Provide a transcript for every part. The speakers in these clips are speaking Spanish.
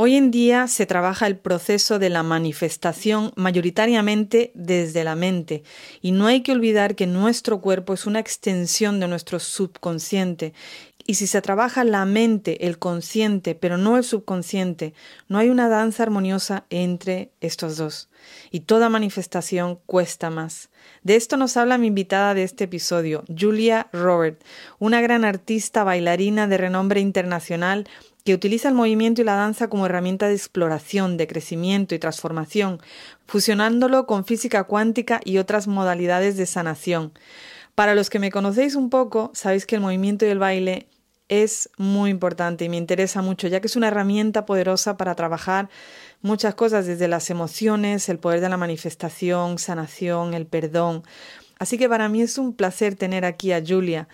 Hoy en día se trabaja el proceso de la manifestación mayoritariamente desde la mente y no hay que olvidar que nuestro cuerpo es una extensión de nuestro subconsciente y si se trabaja la mente, el consciente, pero no el subconsciente, no hay una danza armoniosa entre estos dos. Y toda manifestación cuesta más. De esto nos habla mi invitada de este episodio, Julia Robert, una gran artista bailarina de renombre internacional que utiliza el movimiento y la danza como herramienta de exploración, de crecimiento y transformación, fusionándolo con física cuántica y otras modalidades de sanación. Para los que me conocéis un poco, sabéis que el movimiento y el baile es muy importante y me interesa mucho, ya que es una herramienta poderosa para trabajar muchas cosas, desde las emociones, el poder de la manifestación, sanación, el perdón. Así que para mí es un placer tener aquí a Julia.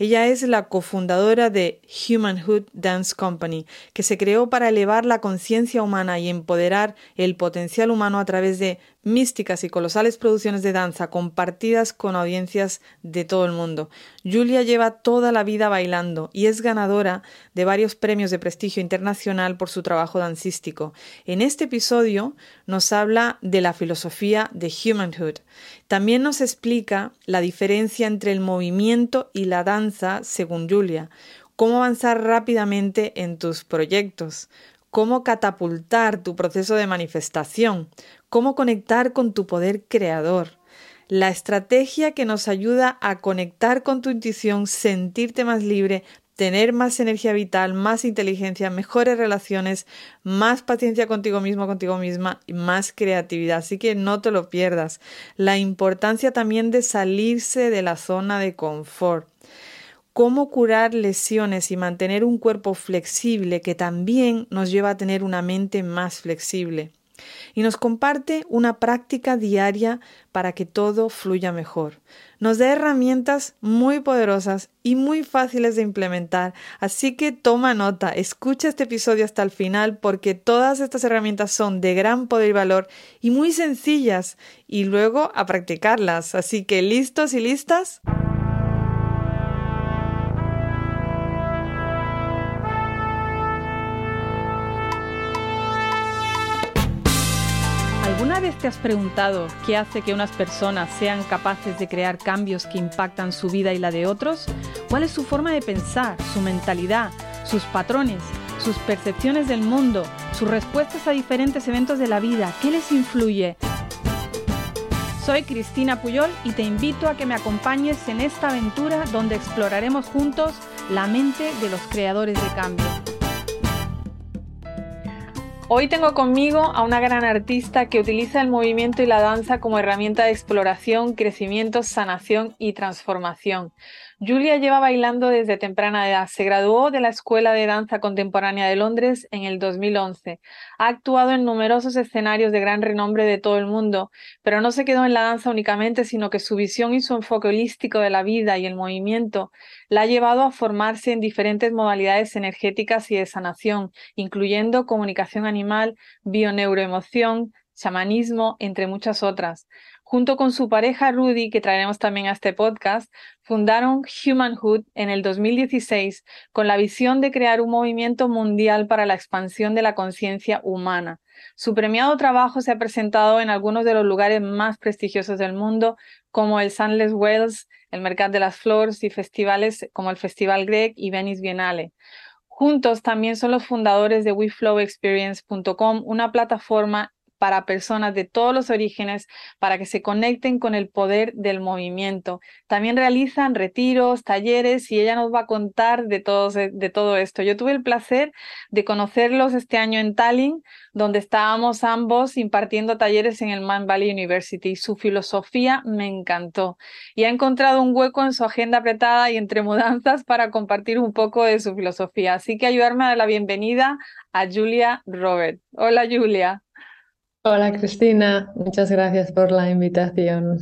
Ella es la cofundadora de Humanhood Dance Company, que se creó para elevar la conciencia humana y empoderar el potencial humano a través de místicas y colosales producciones de danza compartidas con audiencias de todo el mundo. Julia lleva toda la vida bailando y es ganadora de varios premios de prestigio internacional por su trabajo dancístico. En este episodio nos habla de la filosofía de Humanhood. También nos explica la diferencia entre el movimiento y la danza según Julia, cómo avanzar rápidamente en tus proyectos, cómo catapultar tu proceso de manifestación, cómo conectar con tu poder creador, la estrategia que nos ayuda a conectar con tu intuición, sentirte más libre, tener más energía vital, más inteligencia, mejores relaciones, más paciencia contigo mismo, contigo misma y más creatividad. Así que no te lo pierdas. La importancia también de salirse de la zona de confort cómo curar lesiones y mantener un cuerpo flexible que también nos lleva a tener una mente más flexible y nos comparte una práctica diaria para que todo fluya mejor. Nos da herramientas muy poderosas y muy fáciles de implementar, así que toma nota, escucha este episodio hasta el final porque todas estas herramientas son de gran poder y valor y muy sencillas y luego a practicarlas. Así que listos y listas. Te has preguntado qué hace que unas personas sean capaces de crear cambios que impactan su vida y la de otros? ¿Cuál es su forma de pensar, su mentalidad, sus patrones, sus percepciones del mundo, sus respuestas a diferentes eventos de la vida? ¿Qué les influye? Soy Cristina Puyol y te invito a que me acompañes en esta aventura donde exploraremos juntos la mente de los creadores de cambio. Hoy tengo conmigo a una gran artista que utiliza el movimiento y la danza como herramienta de exploración, crecimiento, sanación y transformación. Julia lleva bailando desde temprana edad. Se graduó de la Escuela de Danza Contemporánea de Londres en el 2011. Ha actuado en numerosos escenarios de gran renombre de todo el mundo, pero no se quedó en la danza únicamente, sino que su visión y su enfoque holístico de la vida y el movimiento la ha llevado a formarse en diferentes modalidades energéticas y de sanación, incluyendo comunicación animal, bioneuroemoción, chamanismo, entre muchas otras. Junto con su pareja Rudy, que traeremos también a este podcast, fundaron Humanhood en el 2016 con la visión de crear un movimiento mundial para la expansión de la conciencia humana. Su premiado trabajo se ha presentado en algunos de los lugares más prestigiosos del mundo, como el Sunless Wells, el Mercat de las Flores y festivales como el Festival Greg y Venice Biennale. Juntos también son los fundadores de WeFlowExperience.com, una plataforma para personas de todos los orígenes para que se conecten con el poder del movimiento. También realizan retiros, talleres y ella nos va a contar de todo, de todo esto. Yo tuve el placer de conocerlos este año en Tallinn, donde estábamos ambos impartiendo talleres en el Man Valley University. Su filosofía me encantó y ha encontrado un hueco en su agenda apretada y entre mudanzas para compartir un poco de su filosofía. Así que ayudarme a dar la bienvenida a Julia Robert. Hola Julia. Hola Cristina, muchas gracias por la invitación.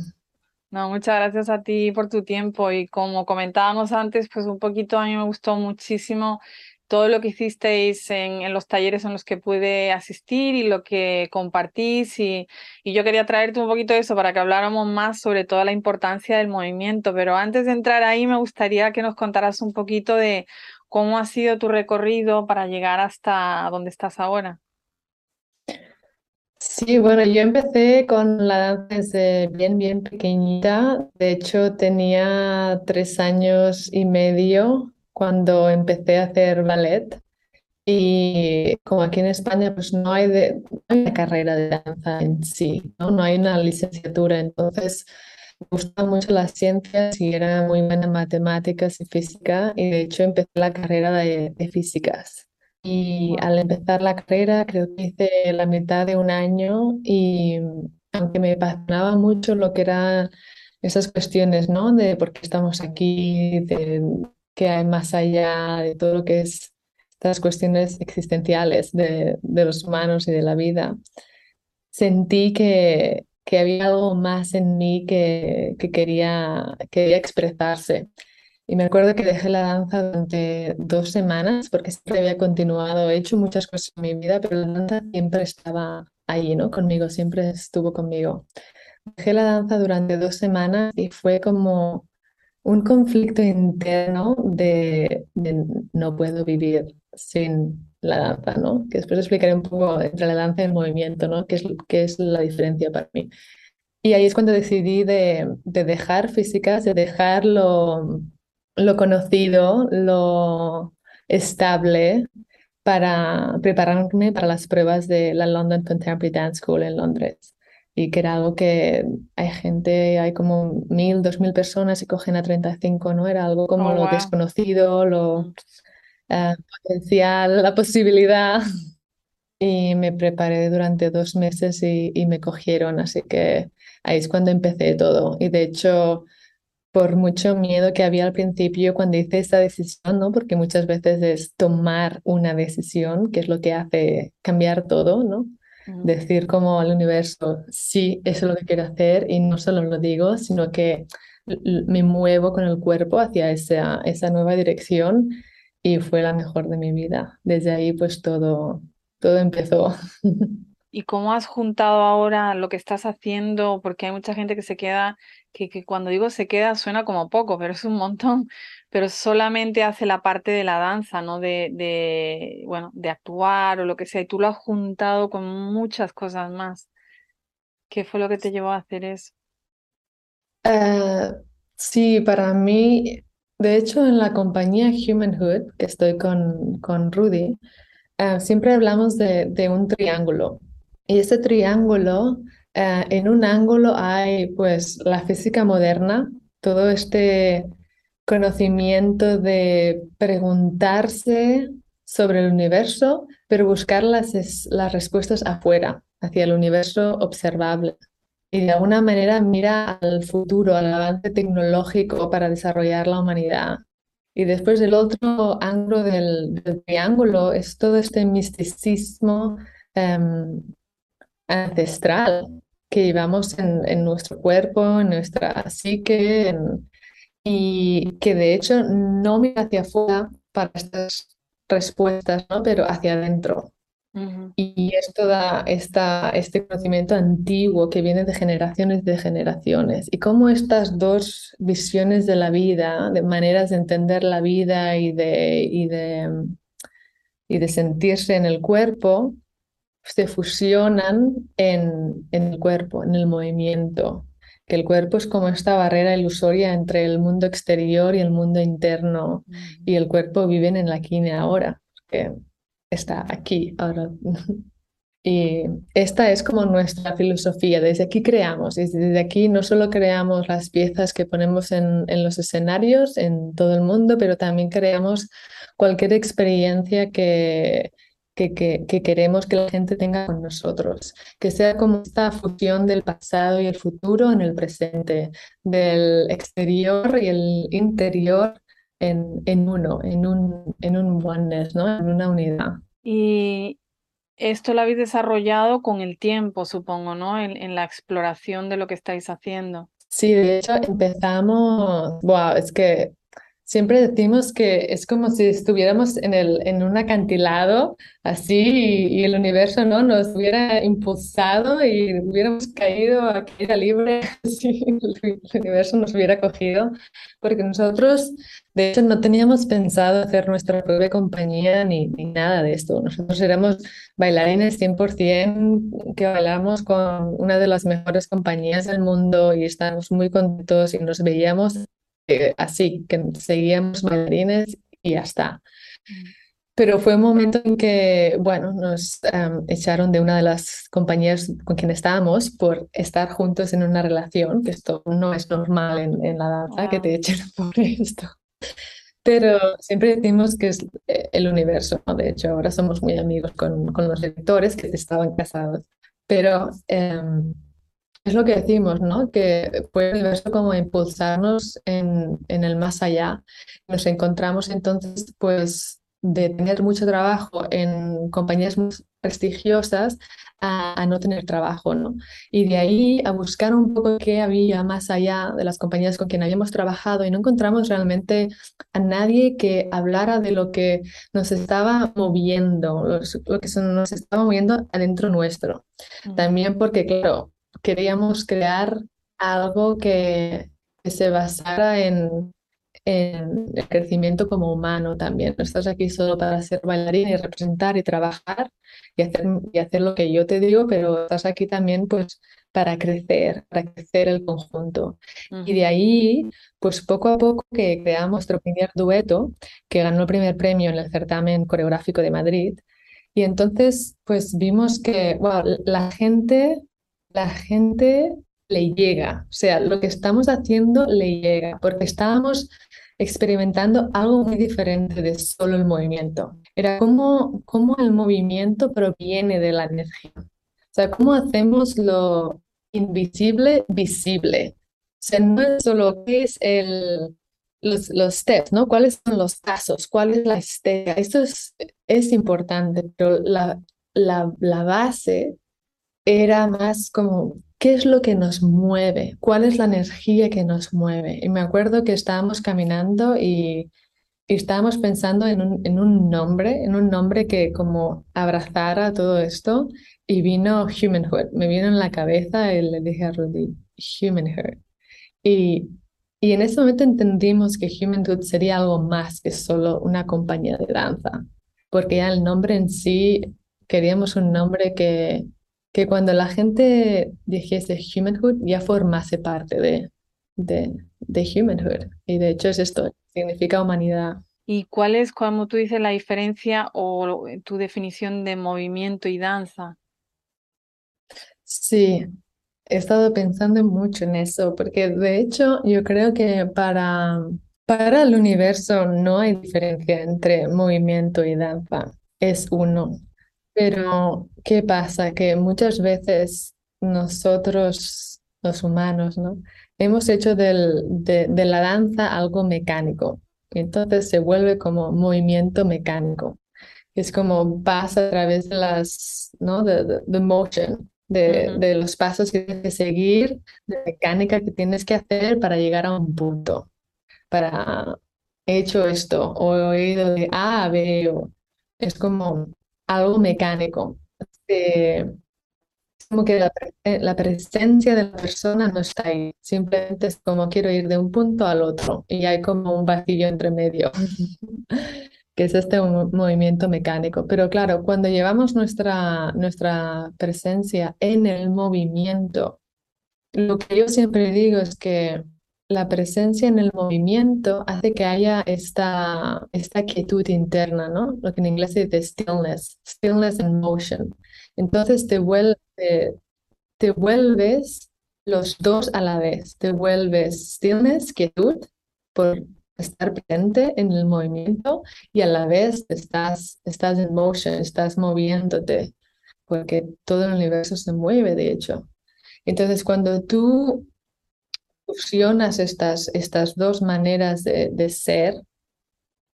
No, muchas gracias a ti por tu tiempo y como comentábamos antes, pues un poquito a mí me gustó muchísimo todo lo que hicisteis en, los talleres en los que pude asistir y lo que compartís y, y, yo quería traerte un poquito de eso para que habláramos más sobre toda la importancia del movimiento, pero antes de entrar ahí me gustaría que nos contaras un poquito de cómo ha sido tu recorrido para llegar hasta donde estás ahora. Sí, bueno, yo empecé con la danza desde bien, bien pequeñita. De hecho, tenía tres años y medio cuando empecé a hacer ballet. Y como aquí en España, pues no hay, una carrera de danza en sí, ¿no? No hay una licenciatura. Entonces, me gustaban mucho las ciencias y era muy buena en matemáticas y física. Y de hecho, empecé la carrera de, de físicas. Y al empezar la carrera, creo que hice la mitad de un año y aunque me apasionaba mucho lo que eran esas cuestiones, ¿no? De por qué estamos aquí, de qué hay más allá, de todo lo que es estas cuestiones existenciales de, de los humanos y de la vida, sentí que, que había algo más en mí que, que quería, quería expresarse. Y me acuerdo que dejé la danza durante dos semanas porque siempre había continuado, he hecho muchas cosas en mi vida, pero la danza siempre estaba ahí, ¿no? Conmigo, siempre estuvo conmigo. Dejé la danza durante dos semanas y fue como un conflicto interno de, no puedo vivir sin la danza, ¿no? Que después explicaré un poco entre la danza y el movimiento, ¿no? ¿Qué es, qué es la diferencia para mí? Y ahí es cuando decidí de, de dejar físicas, de dejarlo lo conocido, lo estable para prepararme para las pruebas de la London Contemporary Dance School en Londres. Y que era algo que hay gente, hay como mil, dos mil personas y cogen a 35, ¿no? Era algo como Oh, lo wow. desconocido, lo eh, potencial, la posibilidad. Y me preparé durante dos meses y, y me cogieron, así que ahí es cuando empecé todo. Y de hecho, por mucho miedo que había al principio cuando hice esta decisión, ¿no? Porque muchas veces es tomar una decisión, que es lo que hace cambiar todo, ¿no? Decir como al universo, sí, eso es lo que quiero hacer y no solo lo digo, sino que me muevo con el cuerpo hacia esa, esa nueva dirección y fue la mejor de mi vida. Desde ahí pues todo, todo empezó. ¿Y cómo has juntado ahora lo que estás haciendo? Porque hay mucha gente que se queda, que, que cuando digo se queda suena como poco, pero es un montón, pero solamente hace la parte de la danza, ¿no? De, de, bueno, de actuar o lo que sea, y tú lo has juntado con muchas cosas más. ¿Qué fue lo que te llevó a hacer eso? Eh, sí, para mí, de hecho en la compañía Humanhood, que estoy con, con Rudy, eh, siempre hablamos de, de un triángulo. Y ese triángulo, eh, en un ángulo hay pues la física moderna, todo este conocimiento de preguntarse sobre el universo, pero buscar las, las respuestas afuera, hacia el universo observable. Y de alguna manera mira al futuro, al avance tecnológico para desarrollar la humanidad. Y después el otro ángulo del, del triángulo es todo este misticismo em, ancestral que llevamos en, en nuestro cuerpo, en nuestra psique, en- y que de hecho no mira hacia afuera para estas respuestas, ¿no? Pero hacia adentro. Y es toda esta, este conocimiento antiguo que viene de generaciones de generaciones. Y cómo estas dos visiones de la vida, de maneras de entender la vida y de, y de, y de sentirse en el cuerpo, se fusionan en, el cuerpo, en el movimiento. Que el cuerpo es como esta barrera ilusoria entre el mundo exterior y el mundo interno. Y el cuerpo viven en la aquí ahora, que está aquí ahora. Y esta es como nuestra filosofía, desde aquí creamos, desde aquí no solo creamos las piezas que ponemos en los escenarios en todo el mundo, pero también creamos cualquier experiencia que, que, que, que queremos que la gente tenga con nosotros, que sea como esta fusión del pasado y el futuro en el presente, del exterior y el interior en, en uno, en un, en un oneness, ¿no? En una unidad. Y esto lo habéis desarrollado con el tiempo, supongo, ¿no? En, en la exploración de lo que estáis haciendo. Sí, de hecho empezamos, wow, es que Siempre decimos que es como si estuviéramos en, el, en un acantilado, así, y, el universo ¿no? nos hubiera impulsado y hubiéramos caído a caída libre, así, el, universo nos hubiera cogido, porque nosotros, de hecho, no teníamos pensado hacer nuestra propia compañía ni, ni nada de esto. Nosotros éramos bailarines 100% que bailamos con una de las mejores compañías del mundo y estábamos muy contentos y nos veíamos así, que seguíamos bailarines y ya está. Mm. Pero fue un momento en que, bueno, nos echaron de una de las compañías con quien estábamos por estar juntos en una relación, que esto no es normal en, en la danza, que te echen por esto. Pero siempre decimos que es eh, el universo, ¿no? De hecho, ahora somos muy amigos con, con los directores que estaban casados. Pero em, es lo que decimos, ¿no? Que puede el universo como impulsarnos en, en el más allá. Nos encontramos entonces, pues, de tener mucho trabajo en compañías muy prestigiosas a, no tener trabajo, ¿no? Y de ahí a buscar un poco qué había más allá de las compañías con quien habíamos trabajado y no encontramos realmente a nadie que hablara de lo que nos estaba moviendo, lo que nos estaba moviendo adentro nuestro. Mm. También porque, claro, queríamos crear algo que, se basara en, en, el crecimiento como humano también. No estás aquí solo para ser bailarín y representar y trabajar y hacer, y hacer lo que yo te digo, pero estás aquí también pues para crecer, para crecer el conjunto. Y de ahí, pues poco a poco que creamos nuestro primer dueto, que ganó el primer premio en el certamen coreográfico de Madrid. Y entonces, pues vimos que wow, la gente la gente le llega, o sea, lo que estamos haciendo le llega, porque estábamos experimentando algo muy diferente de solo el movimiento. Era como, como el movimiento proviene de la energía. O sea, cómo hacemos lo invisible visible. O sea, no es solo qué es el, los, los steps, ¿no? ¿Cuáles son los pasos? ¿Cuál es la estética? Esto es, es importante, pero la, la, la base era más como, ¿qué es lo que nos mueve? ¿Cuál es la energía que nos mueve? Y me acuerdo que estábamos caminando y, estábamos pensando en un, en un, nombre, en un nombre que como abrazara todo esto y vino Humanhood. Me vino en la cabeza y le dije a Rudy, Humanhood. Y, y en ese momento entendimos que Humanhood sería algo más que solo una compañía de danza, porque ya el nombre en sí, queríamos un nombre que que cuando la gente dijese humanhood ya formase parte de, de, de humanhood. Y de hecho es esto, significa humanidad. ¿Y cuál es, como tú dices, la diferencia o tu definición de movimiento y danza? Sí, he estado pensando mucho en eso, porque de hecho yo creo que para, para el universo no hay diferencia entre movimiento y danza, es uno. Pero, ¿qué pasa? Que muchas veces nosotros, los humanos, ¿no? Hemos hecho del, de, de, la danza algo mecánico. Entonces se vuelve como movimiento mecánico. Es como pasa a través de las, ¿no? De, de, motion, de, de, los pasos que tienes que seguir, de mecánica que tienes que hacer para llegar a un punto. Para he hecho esto, o he ido de A a B, o es como algo mecánico. es como que la, la, presencia de la persona no está ahí, simplemente es como quiero ir de un punto al otro y hay como un vacío entre medio, que es este movimiento mecánico. Pero claro, cuando llevamos nuestra, nuestra presencia en el movimiento, lo que yo siempre digo es que la presencia en el movimiento hace que haya esta, esta quietud interna, ¿no? Lo que en inglés se dice stillness, stillness in motion. Entonces te, vuelve, te vuelves los dos a la vez, te vuelves stillness, quietud, por estar presente en el movimiento y a la vez estás, estás en motion, estás moviéndote, porque todo el universo se mueve, de hecho. Entonces, cuando tú fusionas estas, estas dos maneras de, de ser,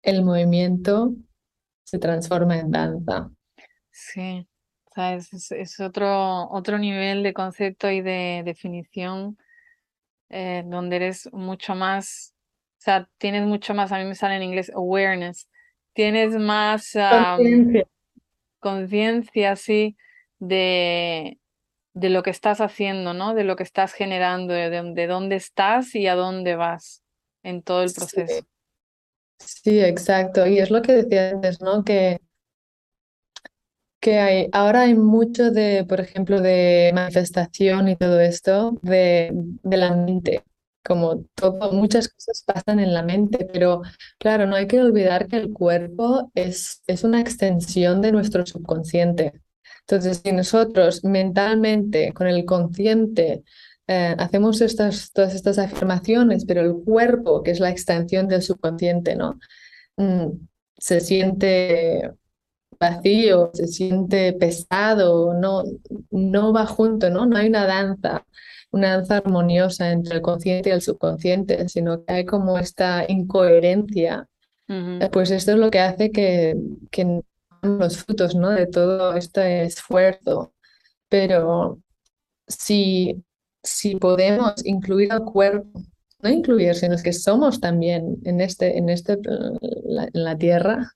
el movimiento se transforma en danza. Sí, es, es, otro, otro nivel de concepto y de definición eh, donde eres mucho más sea, tienes mucho más, a mí me sale en inglés awareness, tienes más conciencia, sí, de, de lo que estás haciendo, ¿no? De lo que estás generando, de, dónde estás y a dónde vas en todo el proceso. Sí. exacto. Y es lo que decía antes, ¿no? Que, que hay, ahora hay mucho de, por ejemplo, de manifestación y todo esto de, de la mente. Como todo, muchas cosas pasan en la mente, pero claro, no hay que olvidar que el cuerpo es, es una extensión de nuestro subconsciente. Entonces, si nosotros mentalmente, con el consciente, eh, hacemos estas, todas estas afirmaciones, pero el cuerpo, que es la extensión del subconsciente, ¿no? Mm, se siente vacío, se siente pesado, no, no va junto, ¿no? No hay una danza, una danza armoniosa entre el consciente y el subconsciente, sino que hay como esta incoherencia. Eh, pues esto es lo que hace que, que los frutos ¿no? de todo este esfuerzo. Pero si, si podemos incluir al cuerpo, no incluir, sino que somos también en, este, en, este, la, en la tierra,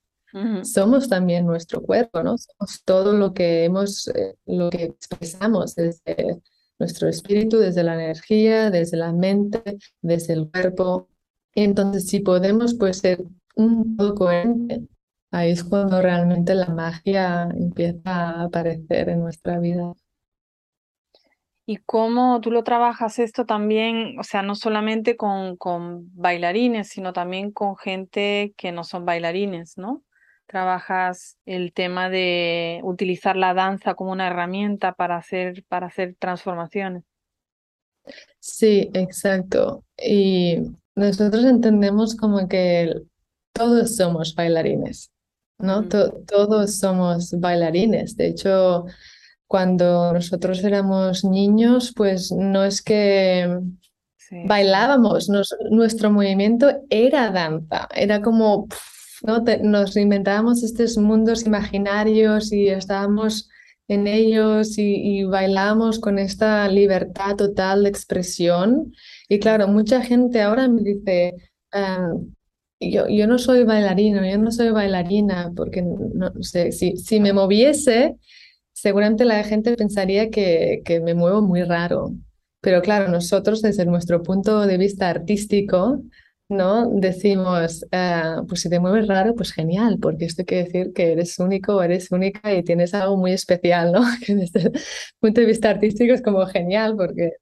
somos también nuestro cuerpo, ¿no? Somos todo lo que hemos, eh, lo que expresamos desde nuestro espíritu, desde la energía, desde la mente, desde el cuerpo. Entonces, si podemos pues ser un poco coherente Ahí es cuando realmente la magia empieza a aparecer en nuestra vida. ¿Y cómo tú lo trabajas esto también, o sea, no solamente con, con bailarines, sino también con gente que no son bailarines, ¿no? Trabajas el tema de utilizar la danza como una herramienta para hacer, para hacer transformaciones. Sí, exacto. Y nosotros entendemos como que todos somos bailarines. ¿No? todos somos bailarines. De hecho, cuando nosotros éramos niños, pues no es que bailábamos, nuestro movimiento era danza, era como, ¿no? nos inventábamos estos mundos imaginarios y estábamos en ellos y, bailábamos con esta libertad total de expresión. Y claro, mucha gente ahora me dice, ah, yo, yo no soy bailarino, yo no soy bailarina, porque no, sé, si, si me moviese, seguramente la gente pensaría que, que me muevo muy raro. Pero claro, nosotros desde nuestro punto de vista artístico, ¿no? Decimos, ah, pues si te mueves raro, pues genial, porque esto quiere decir que eres único eres única y tienes algo muy especial, ¿no? Que desde el punto de vista artístico es como genial porque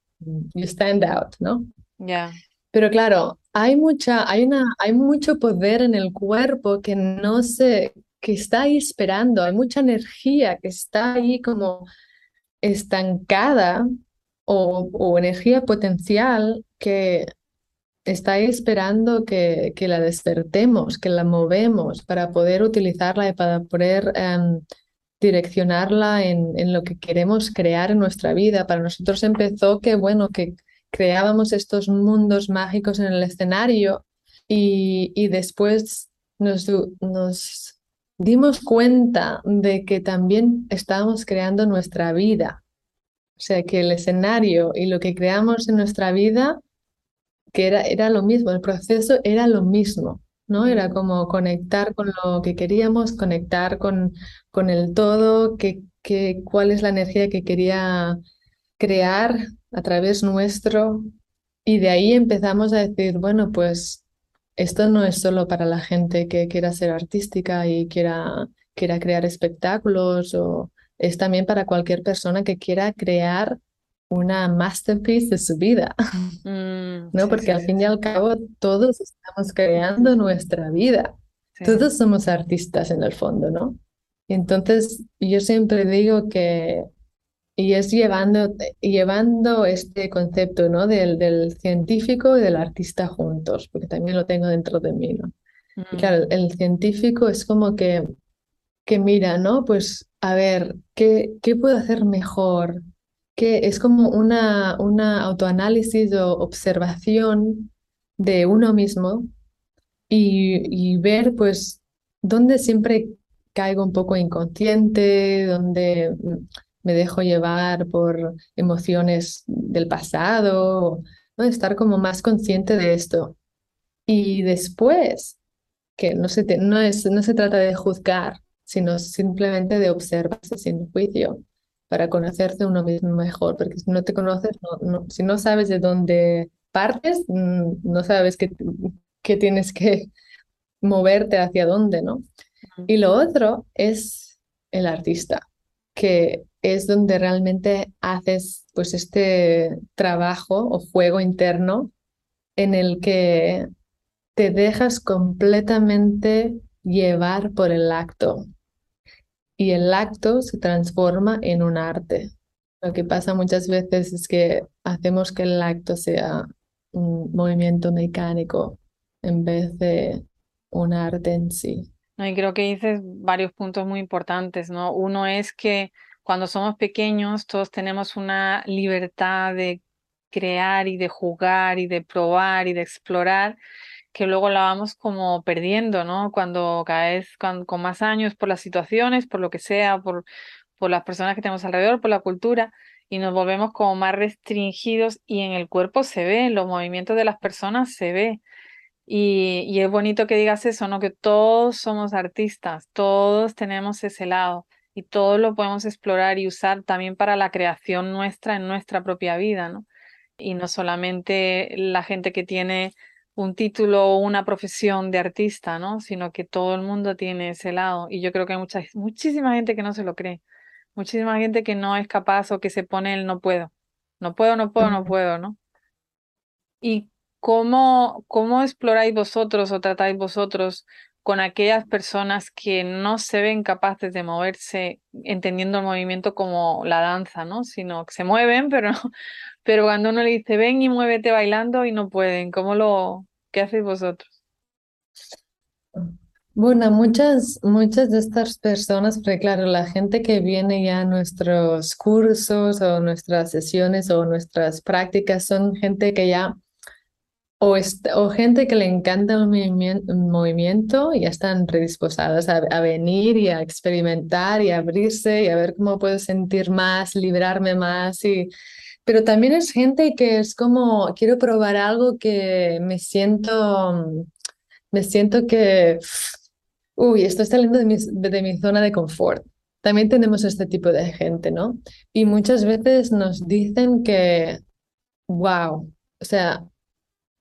you stand out, ¿no? Ya. Pero claro, hay mucha, hay una, hay mucho poder en el cuerpo que no se, que está ahí esperando, hay mucha energía que está ahí como estancada o, o energía potencial que está ahí esperando que, que, la despertemos, que la movemos para poder utilizarla y para poder em, direccionarla en, en, lo que queremos crear en nuestra vida. Para nosotros empezó que, bueno, que creábamos estos mundos mágicos en el escenario y, después nos, nos dimos cuenta de que también estábamos creando nuestra vida. O sea, que el escenario y lo que creamos en nuestra vida, que era, era lo mismo, el proceso era lo mismo, ¿no? Era como conectar con lo que queríamos, conectar con, con el todo, que, que, cuál es la energía que quería crear a través nuestro y de ahí empezamos a decir, bueno, pues esto no es solo para la gente que quiera ser artística y quiera, quiera crear espectáculos, o es también para cualquier persona que quiera crear una masterpiece de su vida, mm, ¿no? Porque al fin y al cabo todos estamos creando nuestra vida, todos somos artistas en el fondo, ¿no? Y entonces yo siempre digo que y es llevando, llevando este concepto ¿no? del, del científico y del artista juntos, porque también lo tengo dentro de mí. ¿no? Y claro, el científico es como que, que mira, ¿no? Pues a ver, ¿qué, qué puedo hacer mejor? Que es como una, una autoanálisis o observación de uno mismo y, y ver pues dónde siempre caigo un poco inconsciente, dónde me dejo llevar por emociones del pasado, ¿no? estar como más consciente de esto. Y después, que no se, no es, no se trata de juzgar, sino simplemente de observarse sin juicio para conocerte uno mismo mejor, porque si no te conoces, no, si no sabes de dónde partes, mm, no sabes qué, qué tienes que moverte hacia dónde, ¿no? Y lo otro es el artista, que es donde realmente haces pues este trabajo o juego interno en el que te dejas completamente llevar por el acto y el acto se transforma en un arte. Lo que pasa muchas veces es que hacemos que el acto sea un movimiento mecánico en vez de un arte en sí. Y creo que dices varios puntos muy importantes, ¿no? Uno es que cuando somos pequeños todos tenemos una libertad de crear y de jugar y de probar y de explorar que luego la vamos como perdiendo, ¿no? Cuando cada vez con, más años, por las situaciones, por lo que sea, por, por las personas que tenemos alrededor, por la cultura, y nos volvemos como más restringidos y en el cuerpo se ve, los movimientos de las personas se ve. Y, y es bonito que digas eso, ¿no? Que todos somos artistas, todos tenemos ese lado y todos lo podemos explorar y usar también para la creación nuestra en nuestra propia vida, ¿no? Y no solamente la gente que tiene un título o una profesión de artista, ¿no? Sino que todo el mundo tiene ese lado. Y yo creo que hay mucha, muchísima gente que no se lo cree. Muchísima gente que no es capaz o que se pone el no puedo. No puedo, no puedo, no puedo, ¿no? ¿Y cómo, cómo exploráis vosotros o tratáis vosotros con aquellas personas que no se ven capaces de moverse entendiendo el movimiento como la danza, ¿no? Sino que se mueven, pero, pero cuando uno le dice ven y muévete bailando y no pueden, ¿cómo lo, qué hacéis vosotros? Bueno, muchas, muchas de estas personas, porque claro, la gente que viene ya a nuestros cursos o nuestras sesiones o nuestras prácticas son gente que ya o, o gente que le encanta el movimiento, y ya están predisposadas a, a, venir y a experimentar y a abrirse y a ver cómo puedo sentir más, librarme más. Y... Pero también es gente que es como, quiero probar algo que me siento, me siento que, uy, estoy saliendo de mi, de mi zona de confort. También tenemos este tipo de gente, ¿no? Y muchas veces nos dicen que, wow, o sea,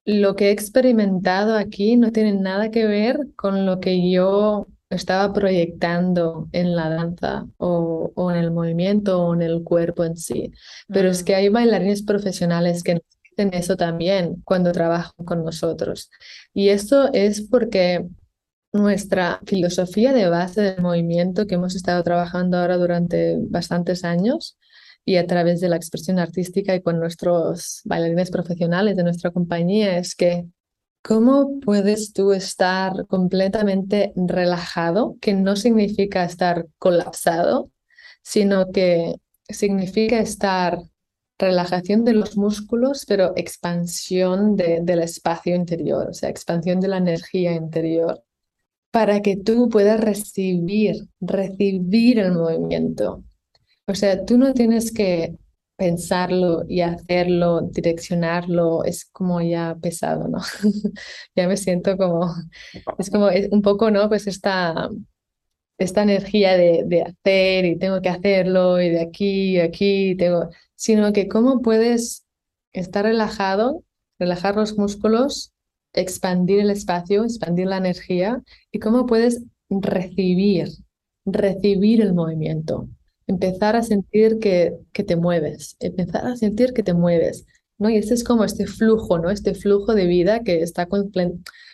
lo que he experimentado aquí no tiene nada que ver con lo que yo estaba proyectando en la danza o, en el movimiento o en el cuerpo en sí. Pero es que hay bailarines profesionales que nos dicen eso también cuando trabajan con nosotros. Y esto es porque nuestra filosofía de base del movimiento que hemos estado trabajando ahora durante bastantes años y a través de la expresión artística y con nuestros bailarines profesionales de nuestra compañía es que ¿cómo puedes tú estar completamente relajado? Que no significa estar colapsado, sino que significa estar relajación de los músculos, pero expansión de, del espacio interior, o sea, expansión de la energía interior, para que tú puedas recibir, recibir el movimiento o sea, tú no tienes que pensarlo y hacerlo, direccionarlo, es como ya pesado, ¿no? ya me siento como, es como un poco, ¿no? Pues esta, esta energía de, de hacer y tengo que hacerlo y de aquí y aquí, tengo, sino que cómo puedes estar relajado, relajar los músculos, expandir el espacio, expandir la energía y cómo puedes recibir, recibir el movimiento empezar a sentir que, que te mueves, empezar a sentir que te mueves, ¿no? Y este es como este flujo, ¿no? Este flujo de vida que está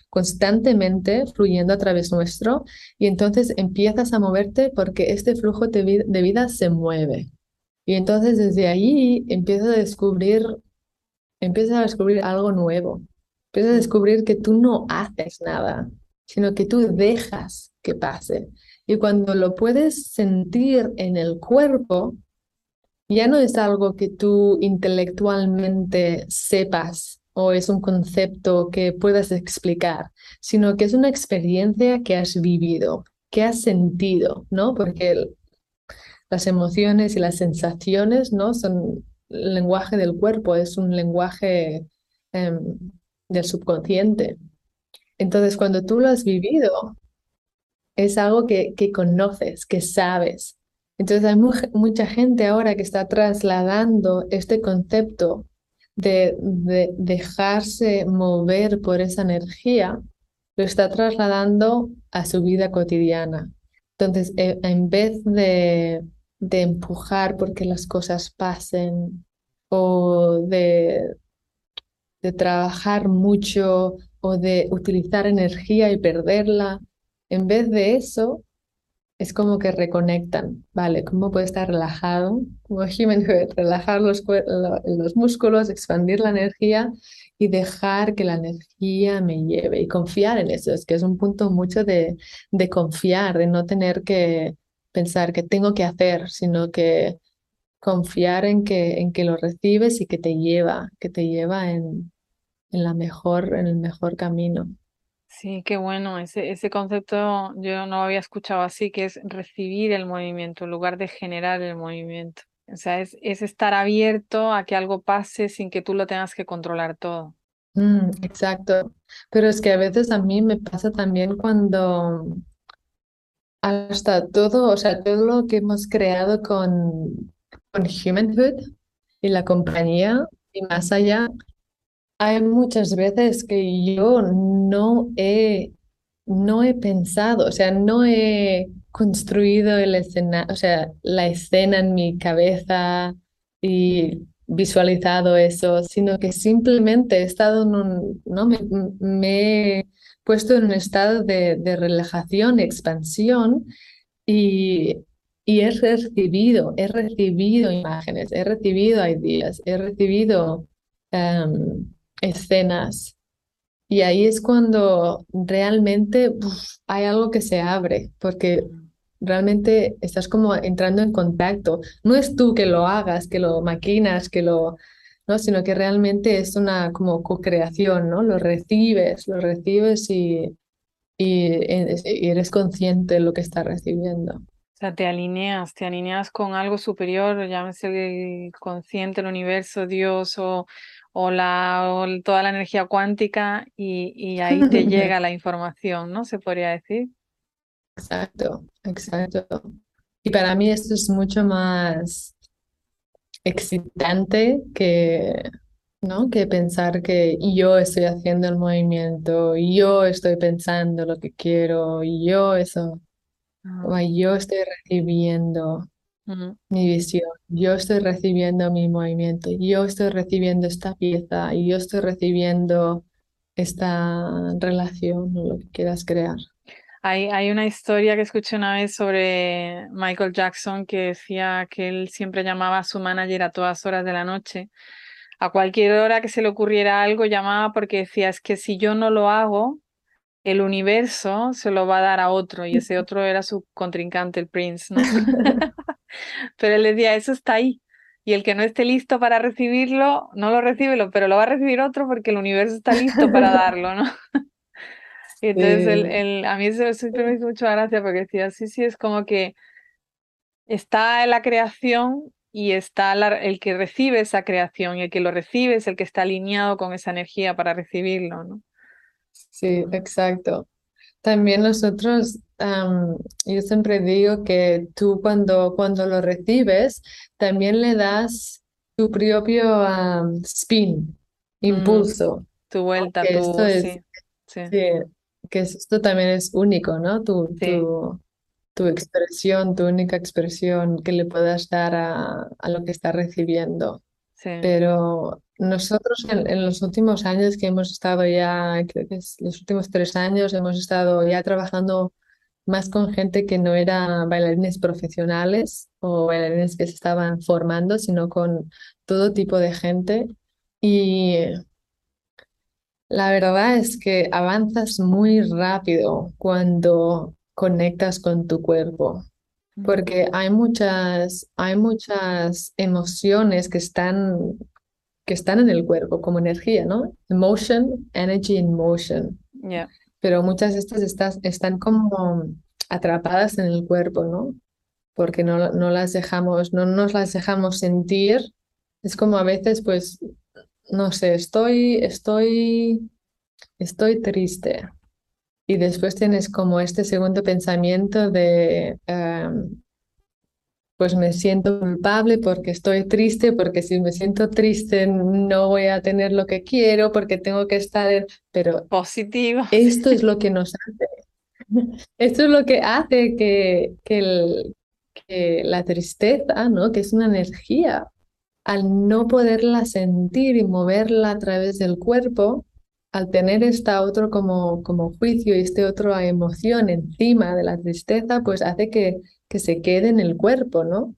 constantemente fluyendo a través nuestro y entonces empiezas a moverte porque este flujo de, de vida se mueve. Y entonces desde ahí empiezas a descubrir, empiezas a descubrir algo nuevo. Empiezas a descubrir que tú no haces nada, sino que tú dejas que pase. Y cuando lo puedes sentir en el cuerpo, ya no es algo que tú intelectualmente sepas o es un concepto que puedas explicar, sino que es una experiencia que has vivido, que has sentido, ¿no? Porque las emociones y las sensaciones, ¿no? Son el lenguaje del cuerpo, es un lenguaje em, del subconsciente. Entonces, cuando tú lo has vivido, es algo que, que conoces, que sabes. Entonces, hay mucha gente ahora que está trasladando este concepto de, de dejarse mover por esa energía, lo está trasladando a su vida cotidiana. Entonces, e, en vez de, de empujar porque las cosas pasen o de, de trabajar mucho o de utilizar energía y perderla, en vez de eso, es como que reconectan, ¿vale? ¿Cómo puede estar relajado? Como Human relajar los, los músculos, expandir la energía y dejar que la energía me lleve y confiar en eso. Es que es un punto mucho de, de confiar, de no tener que pensar que tengo que hacer, sino que confiar en que, en que lo recibes y que te lleva, que te lleva en, en, la mejor, en el mejor camino. Sí, qué bueno. Ese, ese concepto yo no había escuchado así, que es recibir el movimiento en lugar de generar el movimiento. O sea, es, es estar abierto a que algo pase sin que tú lo tengas que controlar todo. Mm, exacto. Pero es que a veces a mí me pasa también cuando hasta todo, o sea, todo lo que hemos creado con, con Humanhood y la compañía y más allá, hay muchas veces que yo no he, no he pensado, o sea, no he construido el escena, o sea, la escena en mi cabeza y visualizado eso, sino que simplemente he estado en un, no me, he puesto en un estado de, de relajación, expansión y, y he recibido, he recibido imágenes, he recibido ideas, he recibido em, escenas. Y ahí es cuando realmente hay algo que se abre, porque realmente estás como entrando en contacto. No es tú que lo hagas, que lo maquinas, que lo, ¿no? sino que realmente es una como co-creación, ¿no? Lo recibes, lo recibes y, y, eres consciente de lo que estás recibiendo. O sea, te alineas, te alineas con algo superior, llámese el consciente, el universo, Dios o, o, la, toda la energía cuántica y, y ahí te llega la información, ¿no? Se podría decir. Exacto, exacto. Y para mí esto es mucho más excitante que, ¿no? que pensar que yo estoy haciendo el movimiento, yo estoy pensando lo que quiero, yo eso, ah. yo estoy recibiendo mi visión, yo estoy recibiendo mi movimiento, yo estoy recibiendo esta pieza, y yo estoy recibiendo esta relación o lo que quieras crear. Hay, hay, una historia que escuché una vez sobre Michael Jackson que decía que él siempre llamaba a su manager a todas horas de la noche. A cualquier hora que se le ocurriera algo, llamaba porque decía, es que si yo no lo hago, el universo se lo va a dar a otro y ese otro era su contrincante, el Prince, ¿no? pero él decía, eso está ahí. Y el que no esté listo para recibirlo, no lo recibe, pero lo va a recibir otro porque el universo está listo para darlo, ¿no? y entonces el, a mí eso siempre me hizo mucha gracia porque decía, sí, sí, es como que está en la creación y está el que recibe esa creación y el que lo recibe es el que está alineado con esa energía para recibirlo, ¿no? Sí, exacto. También nosotros, yo siempre digo que tú cuando, cuando lo recibes, también le das tu propio spin, impulso. tu vuelta, tu, esto sí, sí. que esto también es único, ¿no? Tu, tu, tu, expresión, tu única expresión que le puedas dar a, a lo que está recibiendo. Pero nosotros en, los últimos años que hemos estado ya, creo que es los últimos tres años, hemos estado ya trabajando más con gente que no era bailarines profesionales o bailarines que se estaban formando, sino con todo tipo de gente. Y la verdad es que avanzas muy rápido cuando conectas con tu cuerpo, porque hay muchas, hay muchas emociones que están que están en el cuerpo como energía, ¿no? Emotion, energy in motion. Pero muchas de estas están como atrapadas en el cuerpo, ¿no? Porque no, no las dejamos, no nos las dejamos sentir. Es como a veces, pues, no sé, estoy, estoy, estoy triste. Y después tienes como este segundo pensamiento de, em, pues me siento culpable porque estoy triste, porque si me siento triste no voy a tener lo que quiero, porque tengo que estar en... Pero positivo. Esto es lo que nos hace. Esto es lo que hace que, que, el, que la tristeza, ¿no? Que es una energía, al no poderla sentir y moverla a través del cuerpo, al tener esta otro como, como juicio y este otro emoción encima de la tristeza, pues hace que, que se quede en el cuerpo, ¿no?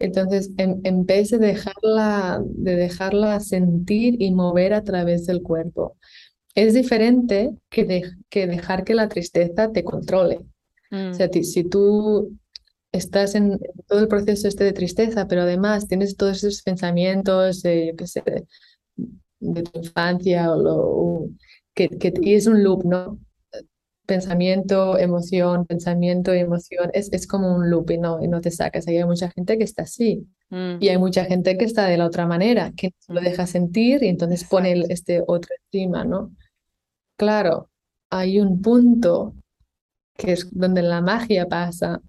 Entonces, en, vez de dejarla, de dejarla sentir y mover a través del cuerpo, es diferente que, que dejar que la tristeza te controle. O sea, mm. si tú estás en todo el proceso este de tristeza, pero además tienes todos esos pensamientos, de, yo qué sé, de, tu infancia o lo, que, que, y es un loop, ¿no? Pensamiento, emoción, pensamiento y emoción, es, es como un loop y no, y no te sacas. hay mucha gente que está así mm. y hay mucha gente que está de la otra manera, que lo mm. deja sentir y entonces pone este otro encima, ¿no? Claro, hay un punto que es donde la magia pasa,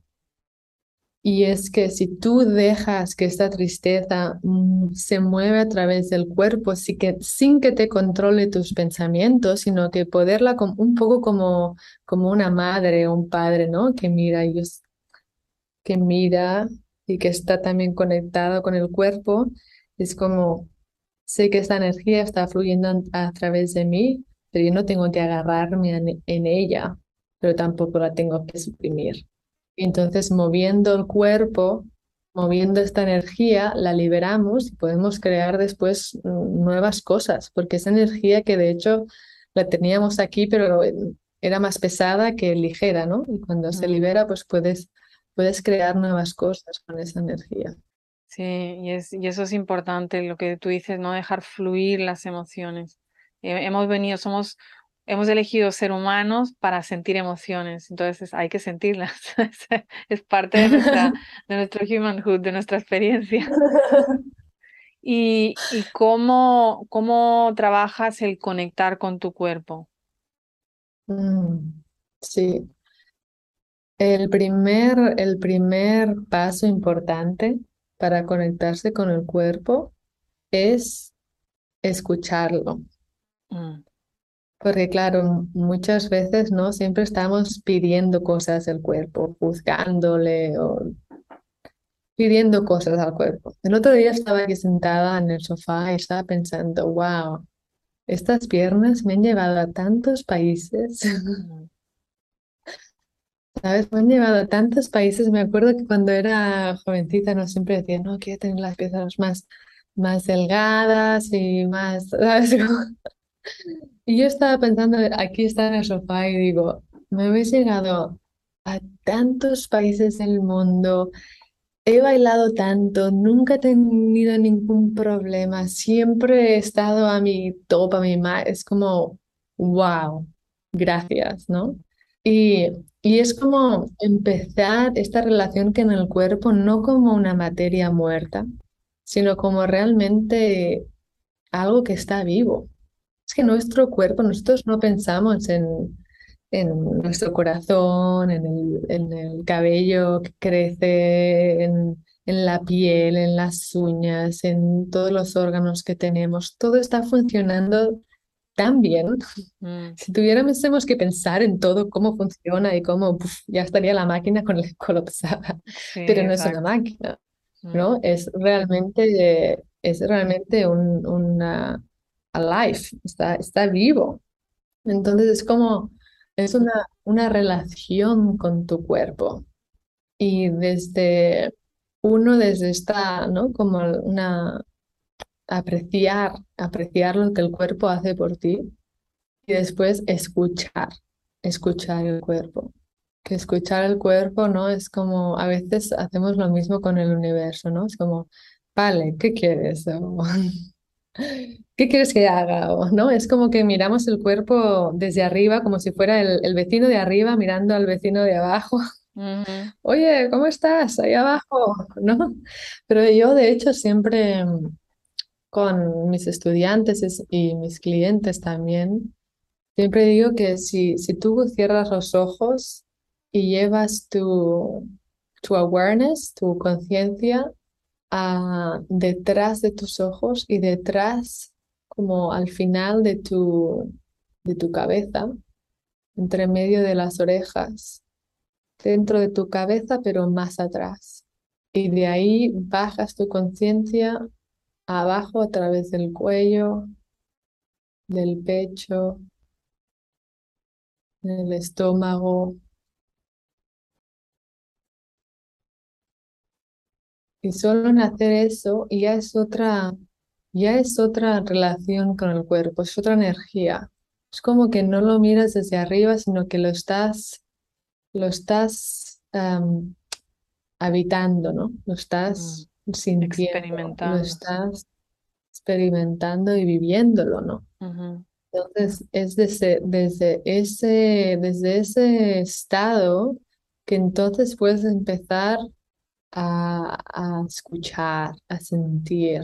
y es que si tú dejas que esta tristeza mm, se mueve a través del cuerpo que, sin que te controle tus pensamientos, sino que poderla un poco como, como una madre o un padre, ¿no? Que mira, ellos, que mira y que está también conectado con el cuerpo, es como, sé que esta energía está fluyendo a través de mí, pero yo no tengo que agarrarme en ella, pero tampoco la tengo que suprimir. Entonces, moviendo el cuerpo, moviendo esta energía, la liberamos y podemos crear después mm, nuevas cosas, porque esa energía que de hecho la teníamos aquí, pero era más pesada que ligera, ¿no? Y cuando se libera, pues puedes, puedes crear nuevas cosas con esa energía. Sí, y, es, y eso es importante, lo que tú dices, no dejar fluir las emociones. Eh, hemos venido, somos hemos elegido ser humanos para sentir emociones, entonces hay que sentirlas. es parte de, nuestra, de nuestro humanhood, de nuestra experiencia. ¿Y, y cómo, cómo trabajas el conectar con tu cuerpo? Mm, sí. El primer, el primer paso importante para conectarse con el cuerpo es escucharlo. Mm. Porque claro, muchas veces no siempre estamos pidiendo cosas al cuerpo, juzgándole o pidiendo cosas al cuerpo. El otro día estaba aquí sentada en el sofá y estaba pensando, wow, estas piernas me han llevado a tantos países. ¿Sabes? Me han llevado a tantos países. Me acuerdo que cuando era jovencita no siempre decía, no, quiero tener las piernas más, más delgadas y más, ¿sabes? Y yo estaba pensando, aquí está en el sofá y digo, me habéis llegado a tantos países del mundo, he bailado tanto, nunca he tenido ningún problema, siempre he estado a mi top, a mi más, es como, wow, gracias, ¿no? Y, y es como empezar esta relación que en el cuerpo no como una materia muerta, sino como realmente algo que está vivo es que nuestro cuerpo, nosotros no pensamos en, en nuestro corazón, en el, en el cabello que crece, en, en, la piel, en las uñas, en todos los órganos que tenemos. Todo está funcionando tan bien. Mm. Si tuviéramos que pensar en todo cómo funciona y cómo ya estaría la máquina con el colapsada. Pero no es una máquina, ¿no? Mm. Es realmente, es realmente un, una alive, está, está vivo. Entonces es como, es una, una relación con tu cuerpo. Y desde uno, desde esta, ¿no? Como una, apreciar, apreciar lo que el cuerpo hace por ti. Y después escuchar, escuchar el cuerpo. Que escuchar el cuerpo, ¿no? Es como, a veces hacemos lo mismo con el universo, ¿no? Es como, vale, ¿qué quieres? ¿qué quieres que haga? ¿no? Es como que miramos el cuerpo desde arriba, como si fuera el, vecino de arriba mirando al vecino de abajo. Oye, ¿cómo estás? Ahí abajo, ¿no? Pero yo, de hecho, siempre con mis estudiantes y mis clientes también, Siempre digo que si, si tú cierras los ojos y llevas tu, tu awareness, tu conciencia detrás de tus ojos y detrás, como al final de tu, de tu cabeza, entre medio de las orejas, dentro de tu cabeza, pero más atrás. Y de ahí bajas tu conciencia abajo a través del cuello, del pecho, del estómago. Y solo en hacer eso ya es otra, ya es otra relación con el cuerpo, es otra energía. Es como que no lo miras desde arriba, sino que lo estás, lo estás habitando, ¿no? Lo estás mm. sintiendo, experimentando. lo estás experimentando y viviéndolo, ¿no? Entonces es desde, desde, ese, desde ese estado que entonces puedes empezar a, escuchar, a sentir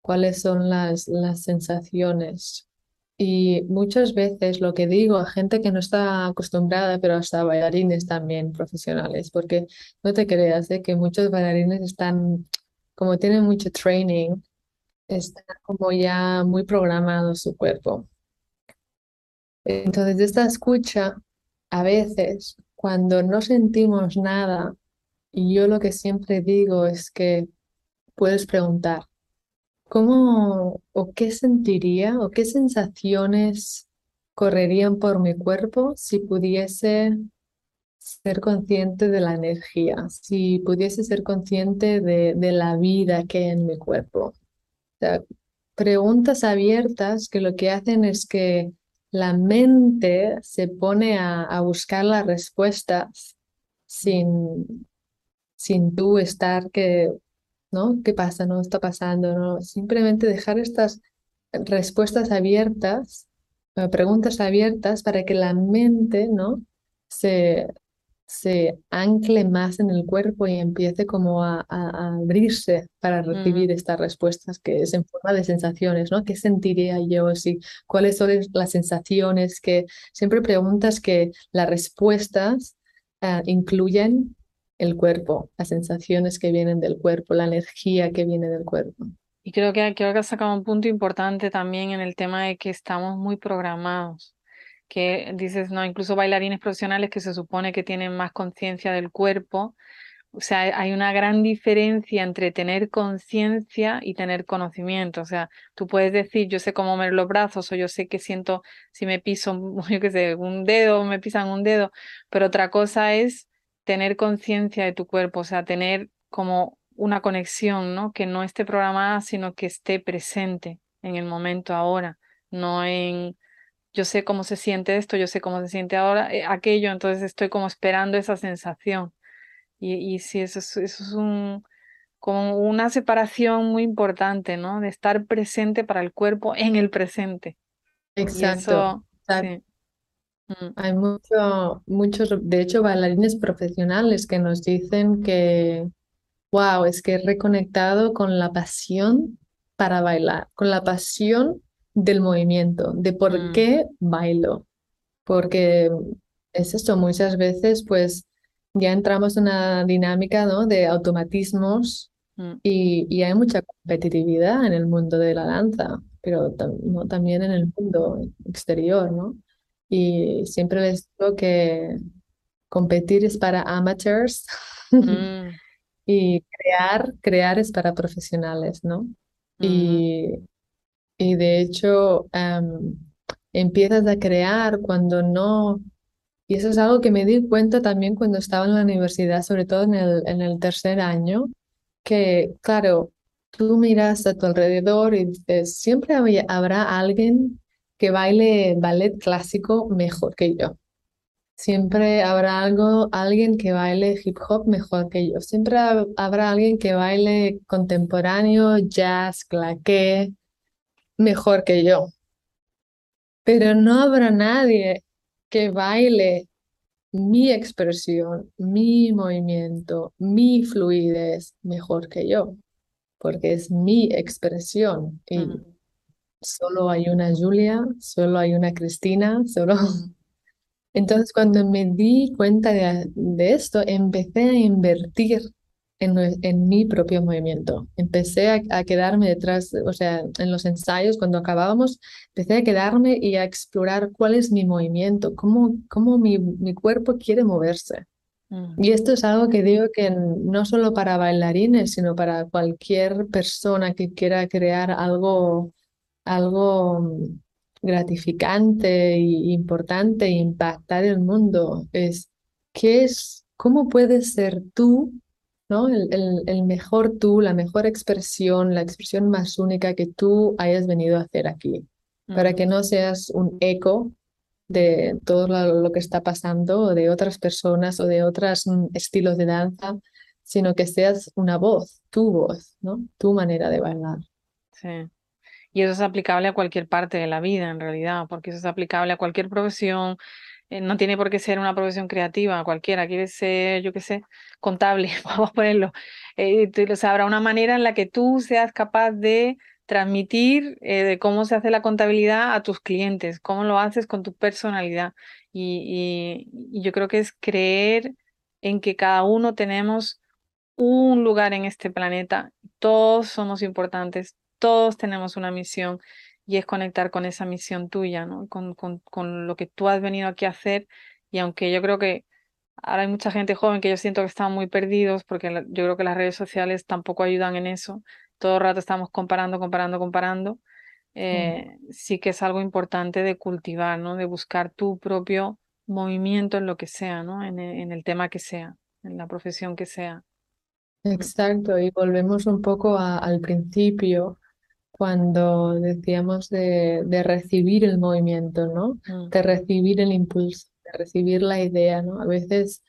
cuáles son las, las sensaciones. Y muchas veces lo que digo a gente que no está acostumbrada, pero hasta bailarines también profesionales, porque no te creas de que muchos bailarines están, como tienen mucho training, está como ya muy programado su cuerpo. Entonces, esta escucha, a veces, cuando no sentimos nada, yo lo que siempre digo es que puedes preguntar, ¿cómo o qué sentiría o qué sensaciones correrían por mi cuerpo si pudiese ser consciente de la energía, si pudiese ser consciente de, de la vida que hay en mi cuerpo? preguntas abiertas que lo que hacen es que la mente se pone a, buscar las respuestas sin, sin tú estar que, ¿no? ¿Qué pasa? ¿No está pasando? ¿No? Simplemente dejar estas respuestas abiertas, eh, preguntas abiertas para que la mente, ¿no? Se, se ancle más en el cuerpo y empiece como a, abrirse para recibir estas respuestas que es en forma de sensaciones, ¿no? ¿Qué sentiría yo si cuáles son las sensaciones que siempre preguntas que las respuestas eh, incluyen el cuerpo, las sensaciones que vienen del cuerpo, la energía que viene del cuerpo. Y creo que, que has sacado un punto importante también en el tema de que estamos muy programados que dices, no, incluso bailarines profesionales que se supone que tienen más conciencia del cuerpo. O sea, hay una gran diferencia entre tener conciencia y tener conocimiento. O sea, tú puedes decir, yo sé cómo mover los brazos o yo sé que siento si me piso, yo qué sé, un dedo me pisan un dedo, pero otra cosa es tener conciencia de tu cuerpo, o sea, tener como una conexión, ¿no? Que no esté programada, sino que esté presente en el momento ahora, no en yo sé cómo se siente esto, yo sé cómo se siente ahora eh, aquello, entonces estoy como esperando esa sensación. Y, y sí, eso es, eso es un, como una separación muy importante, ¿no? De estar presente para el cuerpo en el presente. Exacto. Mm. Hay mucho, muchos, de hecho, bailarines profesionales que nos dicen que, wow, es que he reconectado con la pasión para bailar, con la pasión del movimiento, de por mm. qué bailo. Porque es esto, muchas veces pues ya entramos en una dinámica ¿no? de automatismos mm. y, hay mucha competitividad en el mundo de la danza, pero ¿no? también en el mundo exterior, ¿no? Y siempre les digo que competir es para amateurs mm. y crear, crear es para profesionales, ¿no? Y y de hecho, em, empiezas a crear cuando no, y eso es algo que me di cuenta también cuando estaba en la universidad, sobre todo en el, en el tercer año, que claro, tú miras a tu alrededor y dices, siempre habrá alguien que baile ballet clásico mejor que yo. Siempre habrá algo, alguien que baile hip hop mejor que yo. Siempre habrá alguien que baile contemporáneo, jazz, claqué, mejor que yo. Pero no habrá nadie que baile mi expresión, mi movimiento, mi fluidez mejor que yo, porque es mi expresión y solo hay una Julia, solo hay una Cristina, solo... Entonces, cuando me di cuenta de, de esto, empecé a invertir en, en mi propio movimiento. Empecé a, a quedarme detrás, o sea, en los ensayos, cuando acabábamos, empecé a quedarme y a explorar cuál es mi movimiento, cómo, cómo mi, mi cuerpo quiere moverse. Mm. Y esto es algo que digo que no solo para bailarines, sino para cualquier persona que quiera crear algo, algo mm, gratificante y importante e impactar el mundo. Es qué es, cómo puedes ser tú, ¿no? El, el- el mejor tú, la mejor expresión, la expresión más única que tú hayas venido a hacer aquí, para Mm. que no seas un eco de todo lo, lo que está pasando o de otras personas o de otros estilos de danza, sino que seas una voz, tu voz, ¿no? Tu manera de bailar. Sí. Y eso es aplicable a cualquier parte de la vida, en realidad, porque eso es aplicable a cualquier profesión. eh, no tiene por qué ser una profesión creativa, cualquiera. Quiere ser, yo qué sé, contable, vamos a ponerlo. Eh, habrá una manera en la que tú seas capaz de transmitir eh, de cómo se hace la contabilidad a tus clientes, cómo lo haces con tu personalidad. Y, y, y yo creo que es creer en que cada uno tenemos un lugar en este planeta. Todos somos importantes, todos tenemos una misión y es conectar con esa misión tuya, ¿no? Con, con, con lo que tú has venido aquí a hacer. Y aunque yo creo que ahora hay mucha gente joven que yo siento que están muy perdidos porque yo creo que las redes sociales tampoco ayudan en eso. Todo el rato estamos comparando, comparando, comparando. eh, sí que es algo importante de cultivar, ¿no? De buscar tu propio movimiento en lo que sea, ¿no? En el, en el tema que sea, en la profesión que sea. Exacto, y volvemos un poco a- al principio, cuando decíamos de, de recibir el movimiento, ¿no? mm. De recibir el impulso, de recibir la idea, ¿no? A veces,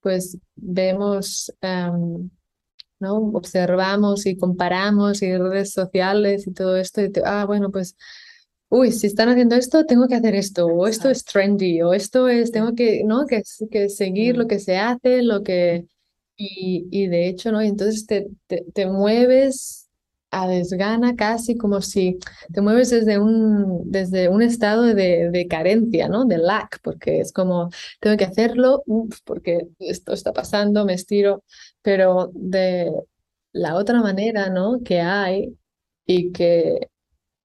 pues, vemos, em, ¿no? Observamos y comparamos y redes sociales y todo esto, y te- ah, bueno, pues, uy, si están haciendo esto, tengo que hacer esto, o esto es trendy, o esto es, tengo que, ¿no? Que, que seguir lo Mm, que se hace, lo que... Y, y de hecho, ¿no? Y entonces te, te, te mueves a desgana casi como si te mueves desde un, desde un estado de, de carencia, ¿no? De lack, porque es como, tengo que hacerlo, uf, porque esto está pasando, me estiro, pero de la otra manera, ¿no? Que hay y que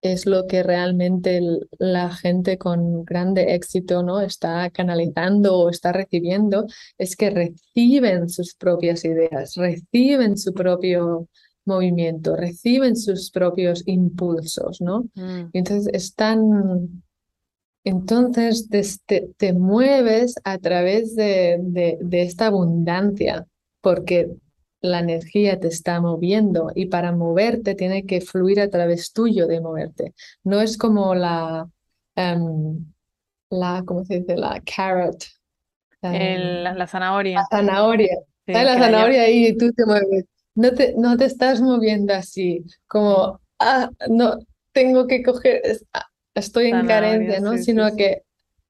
es lo que realmente la gente con grande éxito, ¿no? está canalizando o está recibiendo, es que reciben sus propias ideas, reciben su propio movimiento, reciben sus propios impulsos, ¿no? mm, Y entonces están, entonces te, te mueves a través de, de, de esta abundancia, porque la energía te está moviendo y para moverte tiene que fluir a través tuyo de moverte. No es como la, em, la, ¿cómo se dice? La carrot, El- la, em, la la zanahoria, zanahoria. ¿Sabes? sí, La la zanahoria ahí y tú te mueves. No te, no te estás moviendo así, como, ah, no, tengo que coger, ah, estoy en carencia, ¿no? sí, Sino sí. que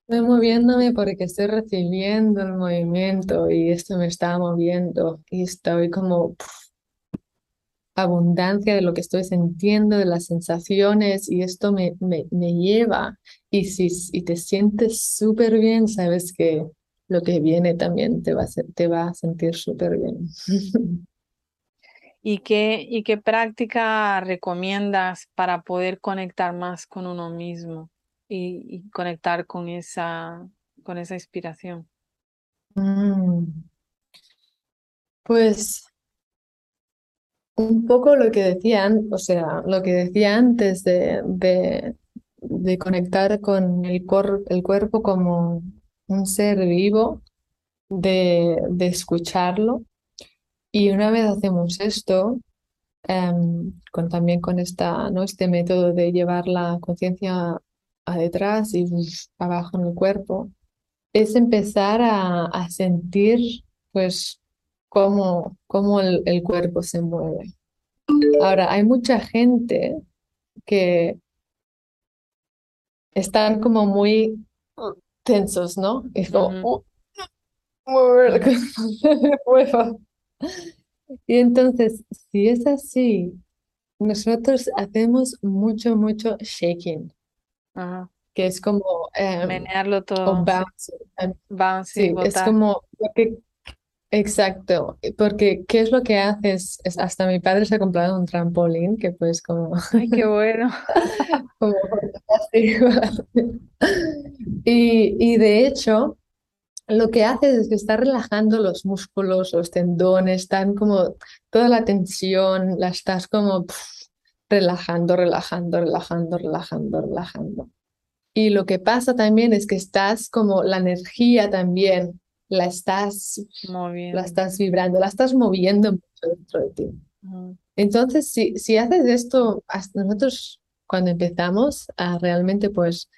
estoy moviéndome porque estoy recibiendo el movimiento y esto me está moviendo y estoy como pf, abundancia de lo que estoy sintiendo, de las sensaciones y esto me, me, me lleva. Y si y te sientes súper bien, sabes que lo que viene también te va a, hacer- te va a sentir súper bien. ¿Y qué, y qué práctica recomiendas para poder conectar más con uno mismo y, conectar con esa, con esa inspiración? Mm, Pues un poco lo que decía, an- o sea, lo que decía antes de, de, de conectar con el, cor- el cuerpo como un ser vivo, de, de escucharlo. Y una vez hacemos esto, em, con, también con esta, ¿no? este método de llevar la conciencia a detrás y uf, abajo en el cuerpo, es empezar a, a sentir pues cómo, cómo el, el cuerpo se mueve. Ahora, hay mucha gente que están como muy tensos, ¿no? Es como. Y entonces, si es así, nosotros hacemos mucho, mucho shaking, Ajá. que es como, em, Menearlo o todo, sí. bouncing. em, Bouncy, Sí, es como, exacto, porque ¿qué es lo que haces? Es, hasta mi padre se ha comprado un trampolín que pues como, Ay, qué bueno. como así. Y, y de hecho, lo que haces es que está relajando los músculos, los tendones, están como toda la tensión, la estás como pf, relajando, relajando, relajando, relajando, relajando. Y lo que pasa también es que estás como la energía también la estás, la Moviendo. estás vibrando, la estás moviendo mucho dentro de ti. Ujú. Entonces, si, si haces esto, nosotros cuando empezamos a realmente pues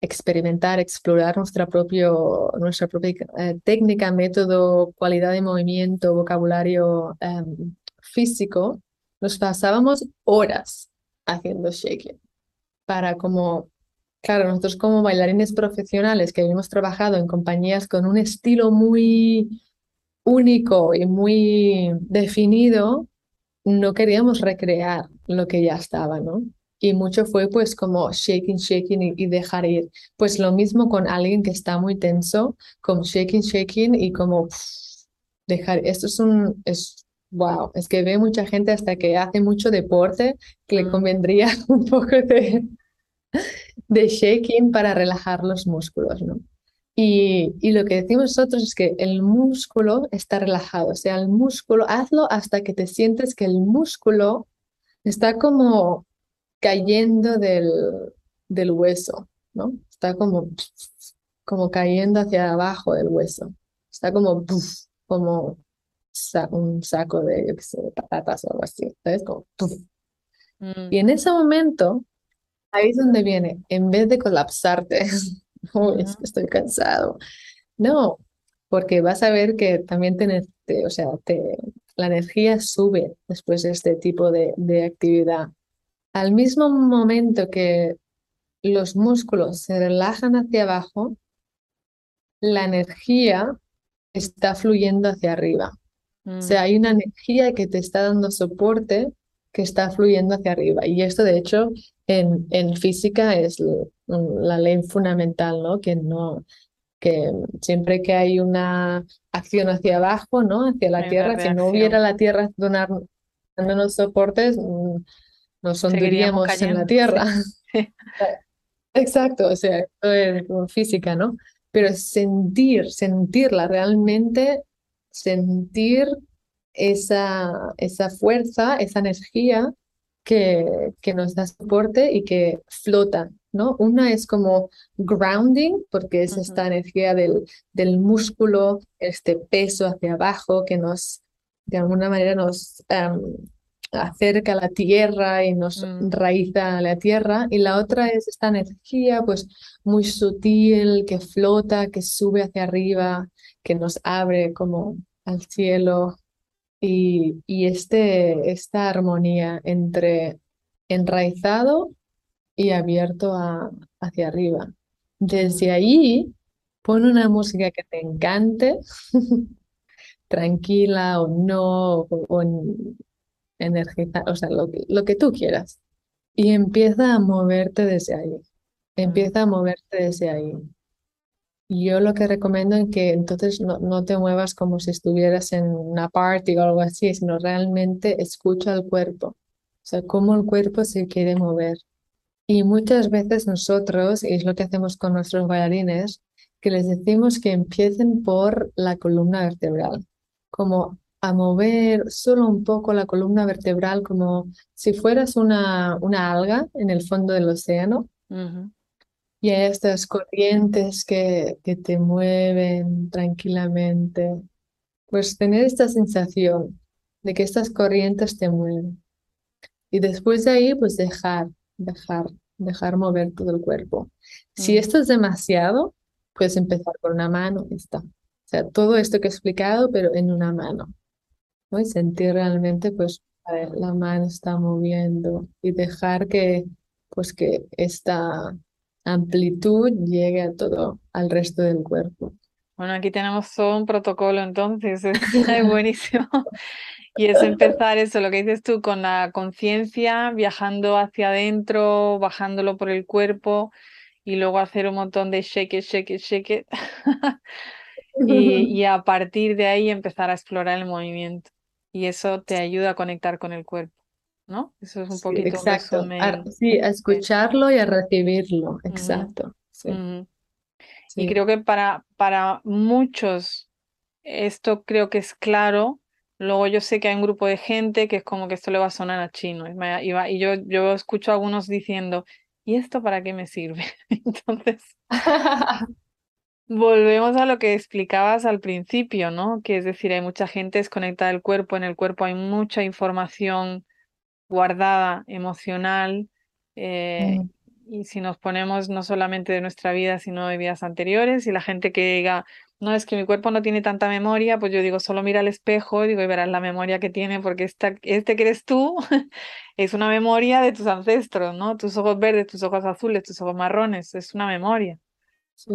experimentar, explorar nuestra propio, nuestra propia eh, técnica, método, cualidad de movimiento, vocabulario em, físico, nos pasábamos horas haciendo shaking para como, claro, nosotros como bailarines profesionales que hemos trabajado en compañías con un estilo muy único y muy definido, no queríamos recrear lo que ya estaba, ¿no? Y mucho fue pues como shaking, shaking y, y dejar ir. Pues lo mismo con alguien que está muy tenso, con shaking, shaking y como pff, dejar. Esto es un, es, wow, es que ve mucha gente hasta que hace mucho deporte que le Mm. convendría un poco de, de shaking para relajar los músculos, ¿no? Y, y lo que decimos nosotros es que el músculo está relajado, o sea, el músculo, hazlo hasta que te sientes que el músculo está como cayendo del, del hueso, ¿no? Está como, como cayendo hacia abajo del hueso. Está como, como un saco de, yo qué sé, de patatas o algo así, ¿sabes? Como, Mm. y en ese momento, ahí es donde viene, en vez de colapsarte, "Uy, es Ujú. que estoy cansado. No, porque vas a ver que también te, te- o sea, te, la energía sube después de este tipo de, de actividad. Al mismo momento que los músculos se relajan hacia abajo, la energía está fluyendo hacia arriba. O sea, Mm. hay una energía que te está dando soporte que está fluyendo hacia arriba. Y esto, de hecho, en, en física es la ley fundamental, ¿no? Que no, que siempre que hay una acción hacia abajo, ¿no? Hacia la Hay Tierra, si no hubiera la Tierra donar, dándonos soportes, mm, nos hundiríamos en la. Tierra. Sí. Exacto, o sea, esto es como física, ¿no? Pero sentir, sentirla realmente, sentir esa, esa fuerza, esa energía que, que nos da soporte y que flota, ¿no? Una es como grounding, porque es esta energía del, del músculo, este peso hacia abajo que nos, de alguna manera, nos em, acerca a la tierra y nos Mm. enraiza a la tierra. Y la otra es esta energía, pues, muy sutil, que flota, que sube hacia arriba, que nos abre como al cielo. Y, y este, esta armonía entre enraizado y abierto a- hacia arriba. Desde Mm. ahí, pon una música que te encante, tranquila o no, o, o en- energiza- o sea, lo que, lo que tú quieras. Y empieza a moverte desde ahí. Mm. Empieza a moverte desde ahí. Yo lo que recomiendo es que entonces no, no te muevas como si estuvieras en una party o algo así, sino realmente escucha al cuerpo. O sea, cómo el cuerpo se quiere mover. Y muchas veces nosotros, y es lo que hacemos con nuestros bailarines, que les decimos que empiecen por la columna vertebral, como a mover solo un poco la columna vertebral, como si fueras una, una alga en el fondo del océano. Y hay estas corrientes que, que te mueven tranquilamente. Pues tener esta sensación de que estas corrientes te mueven. Y después de ahí, pues dejar, dejar, dejar mover todo el cuerpo. Si Mm. esto es demasiado, puedes empezar con una mano y está. O sea, todo esto que he explicado, pero en una mano, ¿no? Y sentir realmente, pues, ver, la mano está moviendo y dejar que, pues, que esta amplitud llegue a todo, al resto del cuerpo. Bueno, aquí tenemos todo un protocolo entonces, es, es buenísimo. Y es empezar eso, lo que dices tú, con la conciencia, viajando hacia adentro, bajándolo por el cuerpo y luego hacer un montón de shake it, shake it, shake it. y, y a partir de ahí empezar a explorar el movimiento. Y eso te ayuda a conectar con el cuerpo. ¿no? Eso es un poquito exacto. sí, a escucharlo y a recibirlo, exacto. Y creo que para, para muchos esto creo que es claro. Luego yo sé que hay un grupo de gente que es como que esto le va a sonar a chino. Y, y yo, yo escucho a algunos diciendo, ¿y esto para qué me sirve? Entonces, volvemos a lo que explicabas al principio, ¿no? Que es decir, hay mucha gente desconectada del cuerpo, en el cuerpo hay mucha información guardada, emocional, eh, mm. y si nos ponemos no solamente de nuestra vida, sino de vidas anteriores, y la gente que diga, no, es que mi cuerpo no tiene tanta memoria, pues yo digo, solo mira al espejo digo, y verás la memoria que tiene, porque esta, este que eres tú es una memoria de tus ancestros, ¿no? Tus ojos verdes, tus ojos azules, tus ojos marrones, es una memoria. Sí.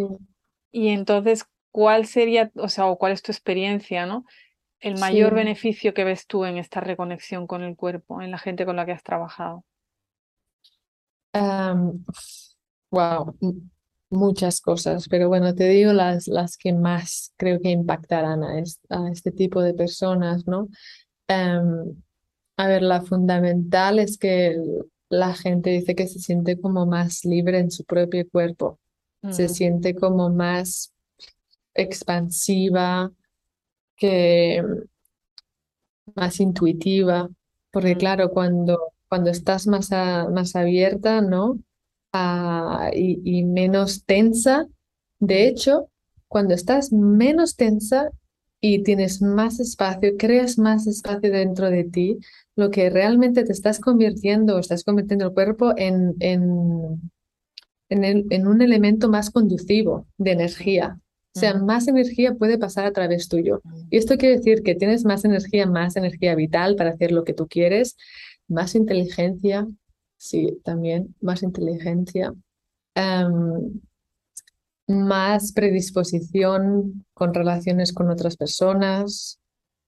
Y entonces, ¿cuál sería, o sea, o cuál es tu experiencia, ¿no? el mayor beneficio que ves tú en esta reconexión con el cuerpo, en la gente con la que has trabajado? wow, muchas cosas, pero bueno, te digo las, las que más creo que impactarán a, este tipo de personas, ¿no? a ver, la fundamental es que la gente dice que se siente como más libre en su propio cuerpo, se siente como más expansiva, que más intuitiva, porque claro, cuando, cuando estás más, más abierta, ¿no? Ah, y, menos tensa, de hecho, cuando estás menos tensa y tienes más espacio, creas más espacio dentro de ti, lo que realmente te estás convirtiendo, estás convirtiendo el cuerpo en, en, en, en un elemento más conducivo de energía. O sea, más energía puede pasar a través tuyo. Y esto quiere decir que tienes más energía, más energía vital para hacer lo que tú quieres, más inteligencia, sí, también más inteligencia, em, más predisposición con relaciones con otras personas,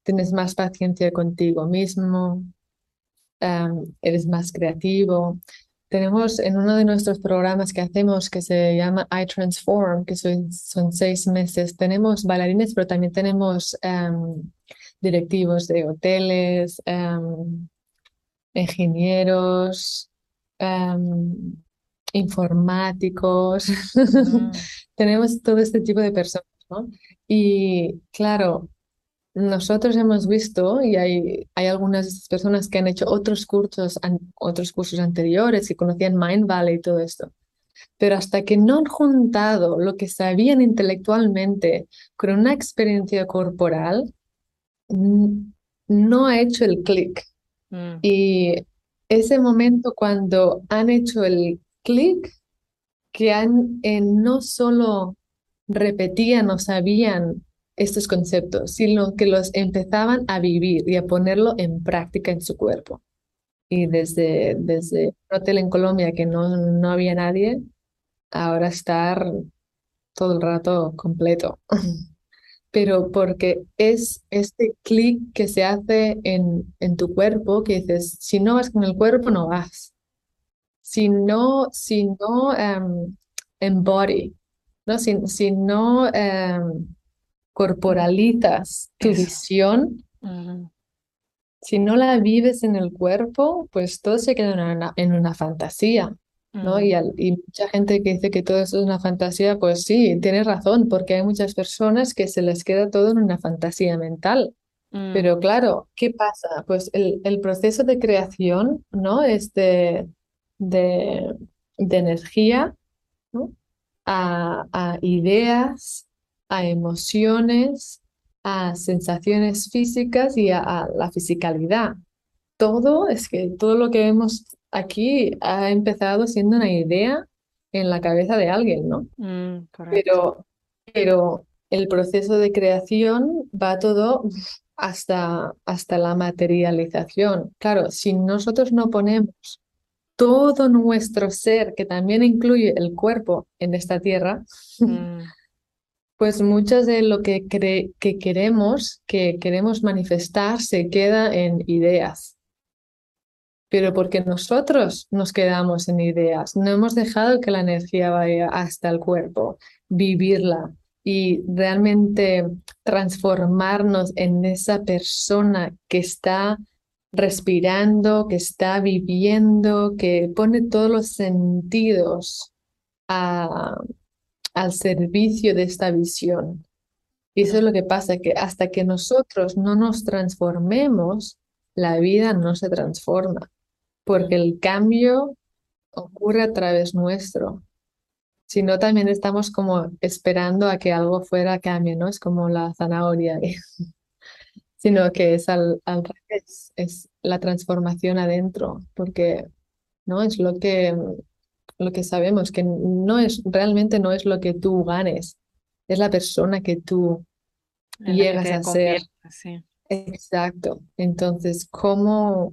tienes más paciencia contigo mismo, em, eres más creativo. Tenemos en uno de nuestros programas que hacemos que se llama I Transform, que son, son seis meses, tenemos bailarines, pero también tenemos em, directivos de hoteles, em, ingenieros, em, informáticos. Mm. tenemos todo este tipo de personas, ¿no? Y claro, nosotros hemos visto, y hay, hay algunas personas que han hecho otros cursos, otros cursos anteriores que conocían Mind Valley y todo esto, pero hasta que no han juntado lo que sabían intelectualmente con una experiencia corporal, no ha hecho el clic. Mm. Y ese momento cuando han hecho el clic, que han, no solo repetían o sabían estos conceptos, sino que los empezaban a vivir y a ponerlo en práctica en su cuerpo. Y desde, desde un hotel en Colombia que no, no había nadie, ahora estar todo el rato completo. Pero porque es este clic que se hace en, en tu cuerpo que dices, si no vas con el cuerpo, no vas. Si no, si no um, embody, ¿no? Si, si no em, corporalizas tu visión, si no la vives en el cuerpo, pues todo se queda en una, en una fantasía. ¿no? Y, y, mucha gente que dice que todo eso es una fantasía, pues sí, tiene razón, porque hay muchas personas que se les queda todo en una fantasía mental. Pero claro, ¿qué pasa? Pues el, el proceso de creación, ¿no? Es de, de, energía, ¿no? A, a ideas, a emociones, a sensaciones físicas y a, la fisicalidad. Todo es que todo lo que vemos aquí ha empezado siendo una idea en la cabeza de alguien, ¿no? Mm, pero, pero el proceso de creación va todo hasta, hasta la materialización. Claro, si nosotros no ponemos todo nuestro ser, que también incluye el cuerpo en esta tierra, mm. Pues muchas de lo que, que queremos, que queremos manifestar, se queda en ideas. Pero porque nosotros nos quedamos en ideas, no hemos dejado que la energía vaya hasta el cuerpo, vivirla y realmente transformarnos en esa persona que está respirando, que está viviendo, que pone todos los sentidos a, al servicio de esta visión. Y eso es lo que pasa, que hasta que nosotros no nos transformemos, la vida no se transforma, porque el cambio ocurre a través nuestro. Si no, también estamos como esperando a que algo fuera cambie, ¿no? Es como la zanahoria, sino que es al, al revés, es la transformación adentro, porque ¿no? Es lo que lo que sabemos, que no es, realmente no es lo que tú ganes, es la persona que tú llegas a ser. Exacto. Entonces, ¿cómo,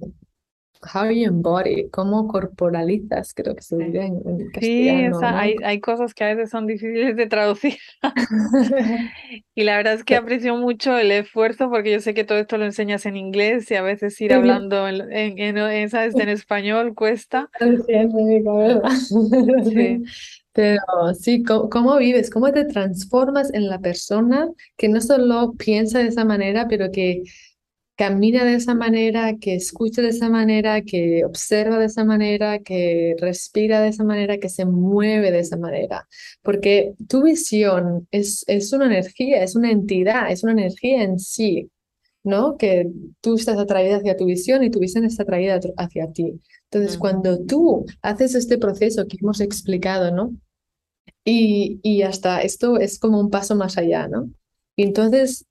how you embody, cómo corporalizas, creo que se diría en, castellano. Sí, hay, hay cosas que a veces son difíciles de traducir. y la verdad es que aprecio mucho el esfuerzo porque yo sé que todo esto lo enseñas en inglés y a veces ir hablando en, en, en, en español cuesta. Sí. Pero sí, ¿cómo, vives? ¿Cómo te transformas en la persona que no solo piensa de esa manera, pero que camina de esa manera, que escucha de esa manera, que observa de esa manera, que respira de esa manera, que se mueve de esa manera. Porque tu visión es, es una energía, es una entidad, es una energía en sí, ¿no? Que tú estás atraída hacia tu visión y tu visión está atraída hacia ti. Entonces, cuando tú haces este proceso que hemos explicado, ¿no? Y, y hasta esto es como un paso más allá, ¿no? Y entonces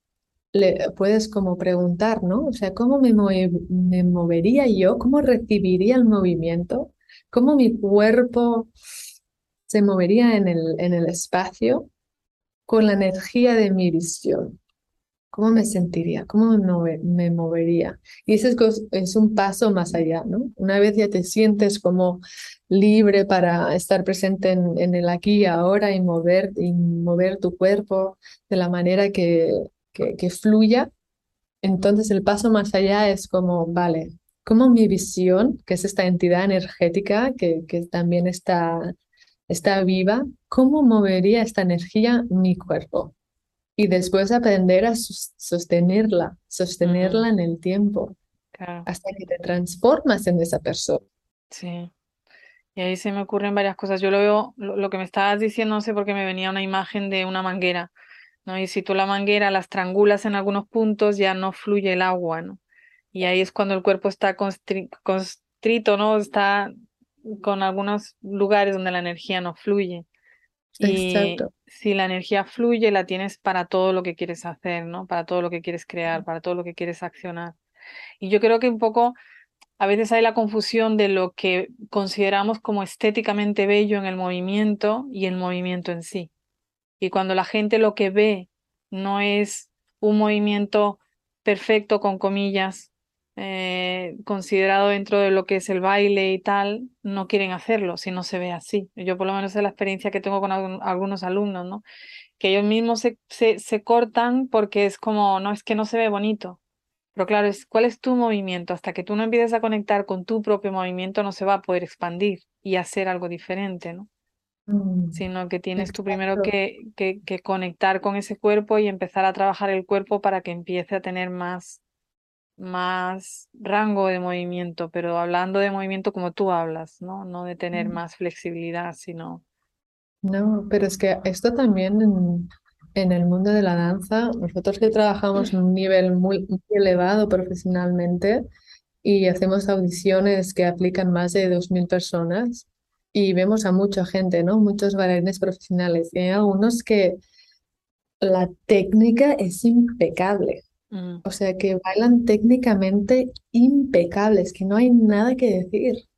le puedes como preguntar, ¿no? O sea, ¿cómo me, movería yo? ¿Cómo recibiría el movimiento? ¿Cómo mi cuerpo se movería en el, en el espacio con la energía de mi visión? ¿Cómo me sentiría? ¿Cómo me, movería? Y ese es, es, un paso más allá, ¿no? Una vez ya te sientes como libre para estar presente en, en el aquí y ahora y mover, y mover tu cuerpo de la manera que, que, fluya, entonces el paso más allá es como, vale, como mi visión, que es esta entidad energética que, que también está, está viva, ¿cómo movería esta energía mi cuerpo? Y después aprender a sostenerla, sostenerla en el tiempo, hasta que te transformas en esa persona. Sí. Y ahí se me ocurren varias cosas. Yo lo veo, lo, lo que me estabas diciendo, no sé por qué me venía una imagen de una manguera ¿no? Y si tú la manguera la estrangulas en algunos puntos, ya no fluye el agua, ¿no? Y ahí es cuando el cuerpo está constrito, ¿no? Está con algunos lugares donde la energía no fluye. Y si la energía fluye, la tienes para todo lo que quieres hacer, ¿no? Para todo lo que quieres crear, para todo lo que quieres accionar. Y yo creo que un poco a veces hay la confusión de lo que consideramos como estéticamente bello en el movimiento y el movimiento en sí. Y cuando la gente lo que ve no es un movimiento perfecto, con comillas, eh, considerado dentro de lo que es el baile y tal, no quieren hacerlo si no se ve así. Yo por lo menos es la experiencia que tengo con algunos alumnos, ¿no? Que ellos mismos se, se, se, cortan porque es como, no, es que no se ve bonito. Pero claro, es, ¿cuál es tu movimiento? Hasta que tú no empieces a conectar con tu propio movimiento, no se va a poder expandir y hacer algo diferente, ¿no? Mm, sino que tienes tú primero que, que, que, conectar con ese cuerpo y empezar a trabajar el cuerpo para que empiece a tener más, más rango de movimiento, pero hablando de movimiento como tú hablas, ¿no? No de tener mm. más flexibilidad, sino... No, pero es que esto también en, en el mundo de la danza, nosotros que trabajamos en un nivel muy, muy elevado profesionalmente y hacemos audiciones que aplican más de 2.000 personas, y vemos a mucha gente, ¿no? Muchos bailarines profesionales. Y hay algunos que la técnica es impecable. Mm. O sea, que bailan técnicamente impecables, que no hay nada que decir.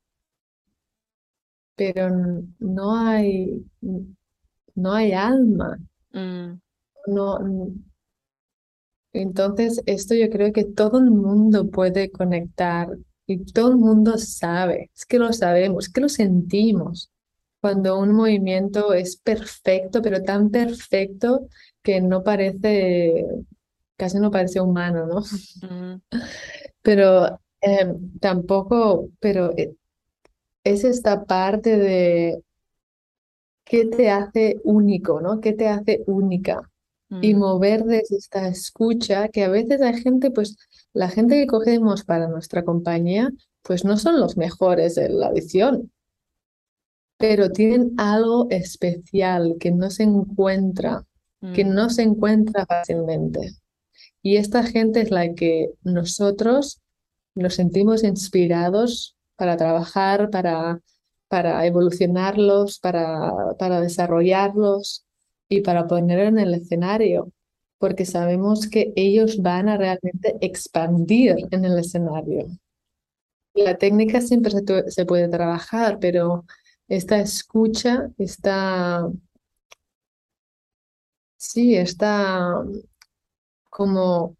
Pero no hay, no hay alma. Mm. No, entonces, esto yo creo que todo el mundo puede conectar y todo el mundo sabe, es que lo sabemos, es que lo sentimos. Cuando un movimiento es perfecto, pero tan perfecto que no parece, casi no parece humano, ¿no? Pero em, tampoco, pero eh, es esta parte de qué te hace único, ¿no? ¿Qué te hace única? Y mover desde esta escucha, que a veces hay gente, pues la gente que cogemos para nuestra compañía, pues no son los mejores en la visión, pero tienen algo especial que no se encuentra, que mm. no se encuentra fácilmente. Y esta gente es la que nosotros nos sentimos inspirados para trabajar, para, para evolucionarlos, para, para desarrollarlos y para poner en el escenario, porque sabemos que ellos van a realmente expandir en el escenario. La técnica siempre se, se puede trabajar, pero esta escucha, esta, sí, esta como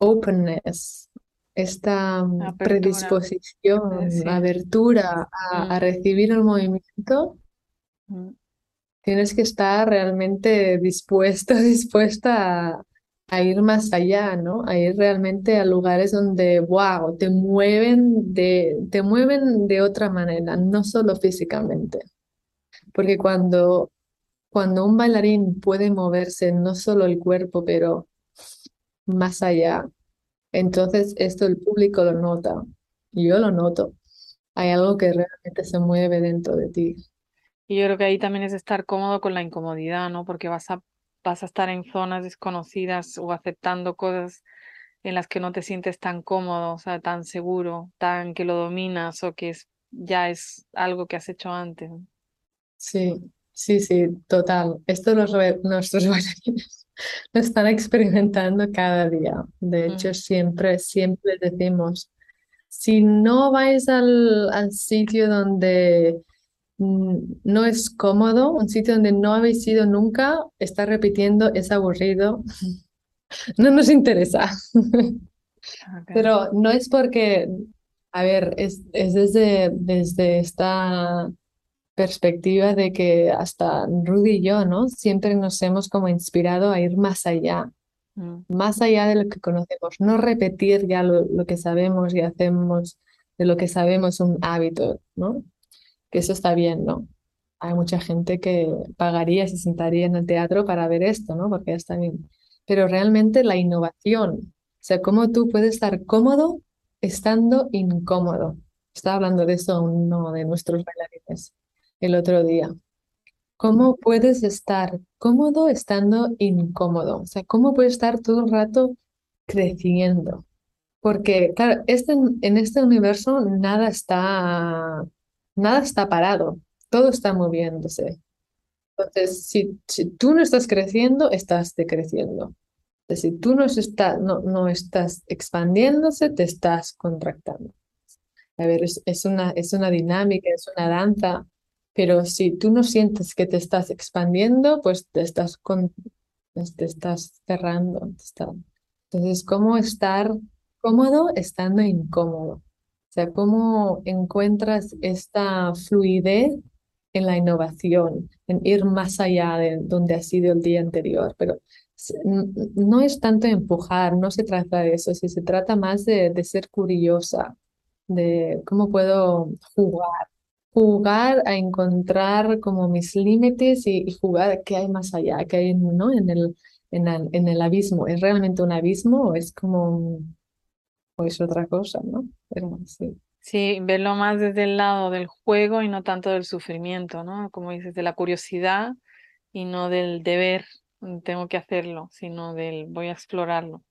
openness, esta predisposición, abertura a, mm. recibir el movimiento, mm. Tienes que estar realmente dispuesto, dispuesta a, ir más allá, ¿no? A ir realmente a lugares donde, wow, te mueven de, te mueven de otra manera, no solo físicamente. Porque cuando, cuando un bailarín puede moverse no solo el cuerpo, pero más allá. Entonces esto el público lo nota, yo lo noto. Hay algo que realmente se mueve dentro de ti. Y yo creo que ahí también es estar cómodo con la incomodidad, ¿no? Porque vas a, vas a estar en zonas desconocidas o aceptando cosas en las que no te sientes tan cómodo, o sea, tan seguro, tan que lo dominas o que es, ya es algo que has hecho antes. Sí, sí, sí, total. Esto los, nuestros bailarines lo están experimentando cada día. De hecho, siempre, siempre decimos, si no vais al, al sitio donde mm, no es cómodo, un sitio donde no habéis ido nunca, está repitiendo, es aburrido, no nos interesa. Pero no es porque, a ver, es, es desde, desde esta perspectiva de que hasta Rudy y yo, ¿no? Siempre nos hemos como inspirado a ir más allá, mm. más allá de lo que conocemos, no repetir ya lo, que sabemos y hacemos de lo que sabemos un hábito, ¿no? Que eso está bien, ¿no? Hay mucha gente que pagaría, se sentaría en el teatro para ver esto, ¿no? Porque está bien. Pero realmente la innovación, o sea, cómo tú puedes estar cómodo estando incómodo. Estaba hablando de eso uno de nuestros bailarines el otro día. ¿Cómo puedes estar cómodo estando incómodo? O sea, ¿cómo puedes estar todo el rato creciendo? Porque, claro, este, en este universo nada está, nada está parado, todo está moviéndose. Entonces, si, tú no estás creciendo, estás decreciendo. Si tú no, está, no, estás expandiéndose, te estás contractando. A ver, es, es, una, es una dinámica, es una danza pero si tú no sientes que te estás expandiendo, pues te estás, con, pues te estás cerrando. Entonces, ¿cómo estar cómodo estando incómodo? Sea, ¿cómo encuentras esta fluidez en la innovación, en ir más allá de donde ha sido el día anterior? Pero no es tanto empujar, no se trata de eso, si se trata más de, de ser curiosa, de cómo puedo jugar jugar a encontrar como mis límites y, jugar qué hay más allá, qué hay ¿no? en, el, en, el, en el abismo. ¿Es realmente un abismo o es como o es otra cosa, ¿no? Pero sí. Sí, verlo más desde el lado del juego y no tanto del sufrimiento, ¿no? Como dices, de la curiosidad y no del deber, tengo que hacerlo, sino del voy a explorarlo,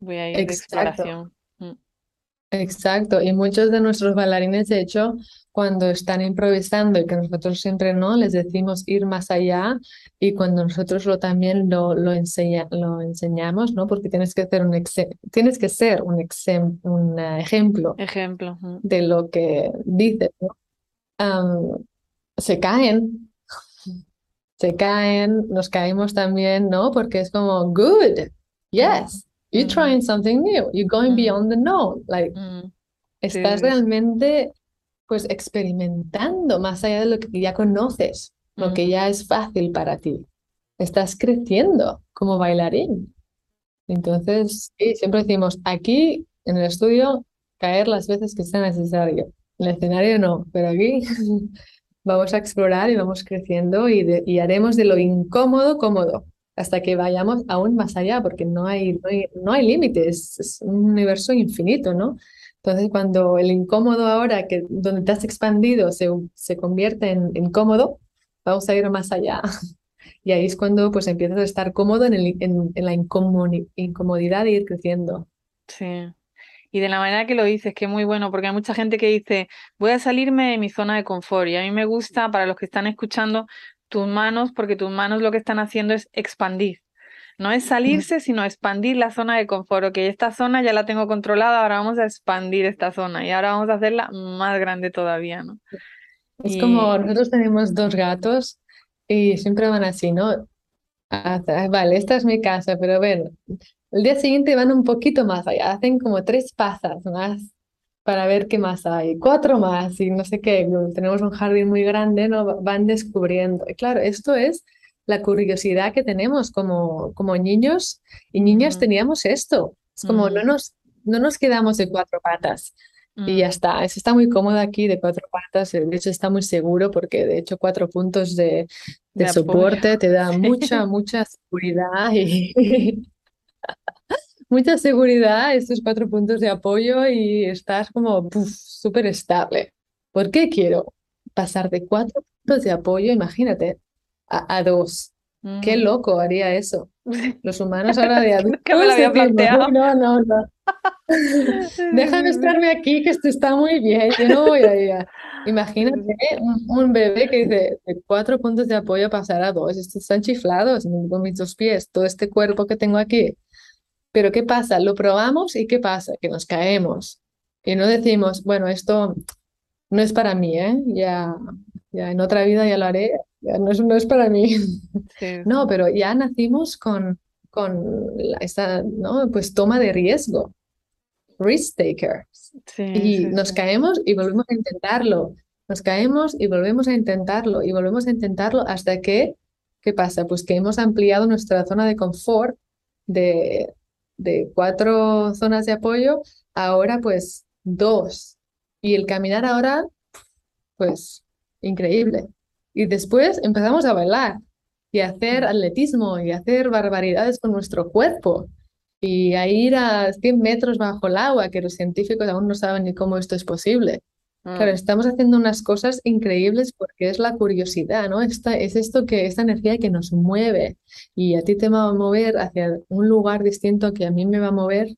voy a ir de exploración. Exacto, y muchos de nuestros bailarines, de hecho, cuando están improvisando y que nosotros siempre no, les decimos ir más allá y cuando nosotros lo también lo, lo, enseña, lo enseñamos, ¿no? Porque tienes que, hacer un tienes que ser un, un ejemplo, ejemplo de lo que dices, ¿no? se caen, se caen, nos caemos también, ¿no? Porque es como, good, yes. You're mm. trying something new. You're going mm. beyond the known. Like, mm. estás realmente pues experimentando más allá de lo que ya conoces, lo que ya es fácil para ti. estás creciendo como bailarín. Entonces, sí, siempre decimos, aquí en el estudio, caer las veces que sea necesario. En el escenario no, pero aquí vamos a explorar y vamos creciendo y, y haremos de lo incómodo cómodo hasta que vayamos aún más allá, porque no hay, no hay, límites, es un universo infinito, ¿no? Entonces, cuando el incómodo ahora, que donde te has expandido, se, se convierte en, en cómodo, vamos a ir más allá. Y ahí es cuando pues empiezas a estar cómodo en, el, en la incomodidad de ir creciendo. Sí. Y de la manera que lo dices, que es muy bueno, porque hay mucha gente que dice, voy a salirme de mi zona de confort. Y a mí me gusta, para los que están escuchando, tus manos, porque tus manos lo que están haciendo es expandir. No es salirse, sino expandir la zona de confort. Ok, esta zona ya la tengo controlada, ahora vamos a expandir esta zona y ahora vamos a hacerla más grande todavía, ¿no? Es como nosotros tenemos dos gatos y siempre van así, ¿no? vale, esta es mi casa, pero bueno, el día siguiente van un poquito más allá, hacen como tres pasas más para ver qué más hay, cuatro más y no sé qué, tenemos un jardín muy grande, ¿no? Van descubriendo. Y claro, esto es la curiosidad que tenemos como, como niños. Y niñas teníamos esto. Es como no, nos, no nos quedamos de cuatro patas. Y ya está. Es, está muy cómodo aquí de cuatro patas, de hecho está muy seguro porque de hecho cuatro puntos de, de, soporte te da mucha, mucha seguridad y mucha seguridad, estos cuatro puntos de apoyo y estás como súper estable. ¿Por qué quiero pasar de cuatro puntos de apoyo, imagínate, a, dos? Qué loco haría eso. Los humanos ahora de adultos. que me lo había planteado. No, no, no. Déjame estarme aquí, que esto está muy bien. Yo no voy a ir. Imagínate un, bebé que dice de cuatro puntos de apoyo pasar a dos. Estos están chiflados con mis dos pies, todo este cuerpo que tengo aquí. Pero ¿qué pasa? Lo probamos y ¿qué pasa? Que nos caemos. Y no decimos, bueno, esto no es para mí, ¿eh? Ya, ya en otra vida ya lo haré, ya no es, no es para mí. No, pero ya nacimos con, con esta, ¿no? Pues toma de riesgo, risk taker. y nos caemos y volvemos a intentarlo. Nos caemos y volvemos a intentarlo y volvemos a intentarlo hasta que, ¿qué pasa? Pues que hemos ampliado nuestra zona de confort de, de cuatro zonas de apoyo, ahora pues dos. Y el caminar ahora, pues increíble. Y después empezamos a bailar y a hacer atletismo y a hacer barbaridades con nuestro cuerpo y a ir a 100 metros bajo el agua, que los científicos aún no saben ni cómo esto es posible. Claro, mm. estamos haciendo unas cosas increíbles porque es la curiosidad, ¿no? Esta, es esto que, esta energía que nos mueve y a ti te va a mover hacia un lugar distinto que a mí me va a mover,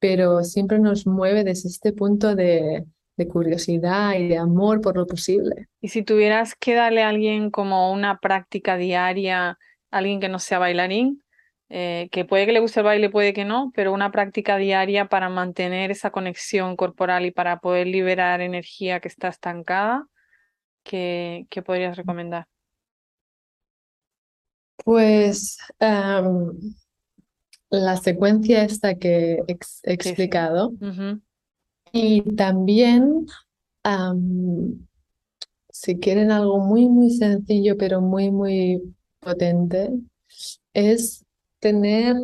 pero siempre nos mueve desde este punto de, de curiosidad y de amor por lo posible. Y si tuvieras que darle a alguien como una práctica diaria, alguien que no sea bailarín, eh, que puede que le guste el baile, puede que no, pero una práctica diaria para mantener esa conexión corporal y para poder liberar energía que está estancada, ¿qué, podrías recomendar? Pues la secuencia esta que he explicado y también si quieren algo muy, muy sencillo pero muy, muy potente, es tener,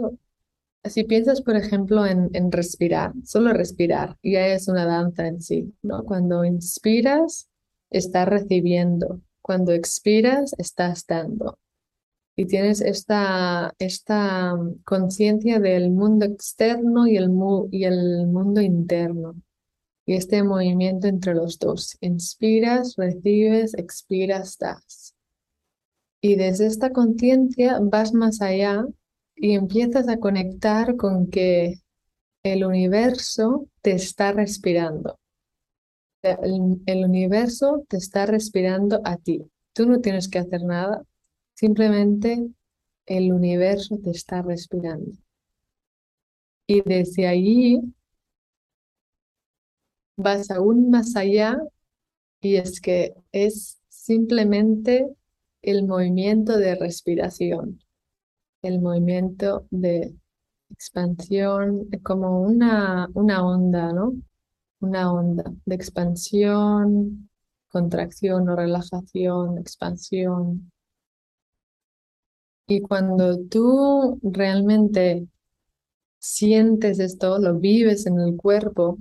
si piensas, por ejemplo, en, respirar, solo respirar, ya es una danza en sí, ¿no? Cuando inspiras, estás recibiendo. Cuando expiras, estás dando. Y tienes esta, esta conciencia del mundo externo y el, y el mundo interno. Y este movimiento entre los dos. Inspiras, recibes, expiras, das. Y desde esta conciencia vas más allá y empiezas a conectar con que el universo te está respirando. El, universo te está respirando a ti. Tú no tienes que hacer nada, simplemente el universo te está respirando. Y desde allí vas aún más allá y es que es simplemente el movimiento de respiración el movimiento de expansión como una, una onda, ¿no? Una onda de expansión, contracción o relajación, expansión. Y cuando tú realmente sientes esto, lo vives en el cuerpo,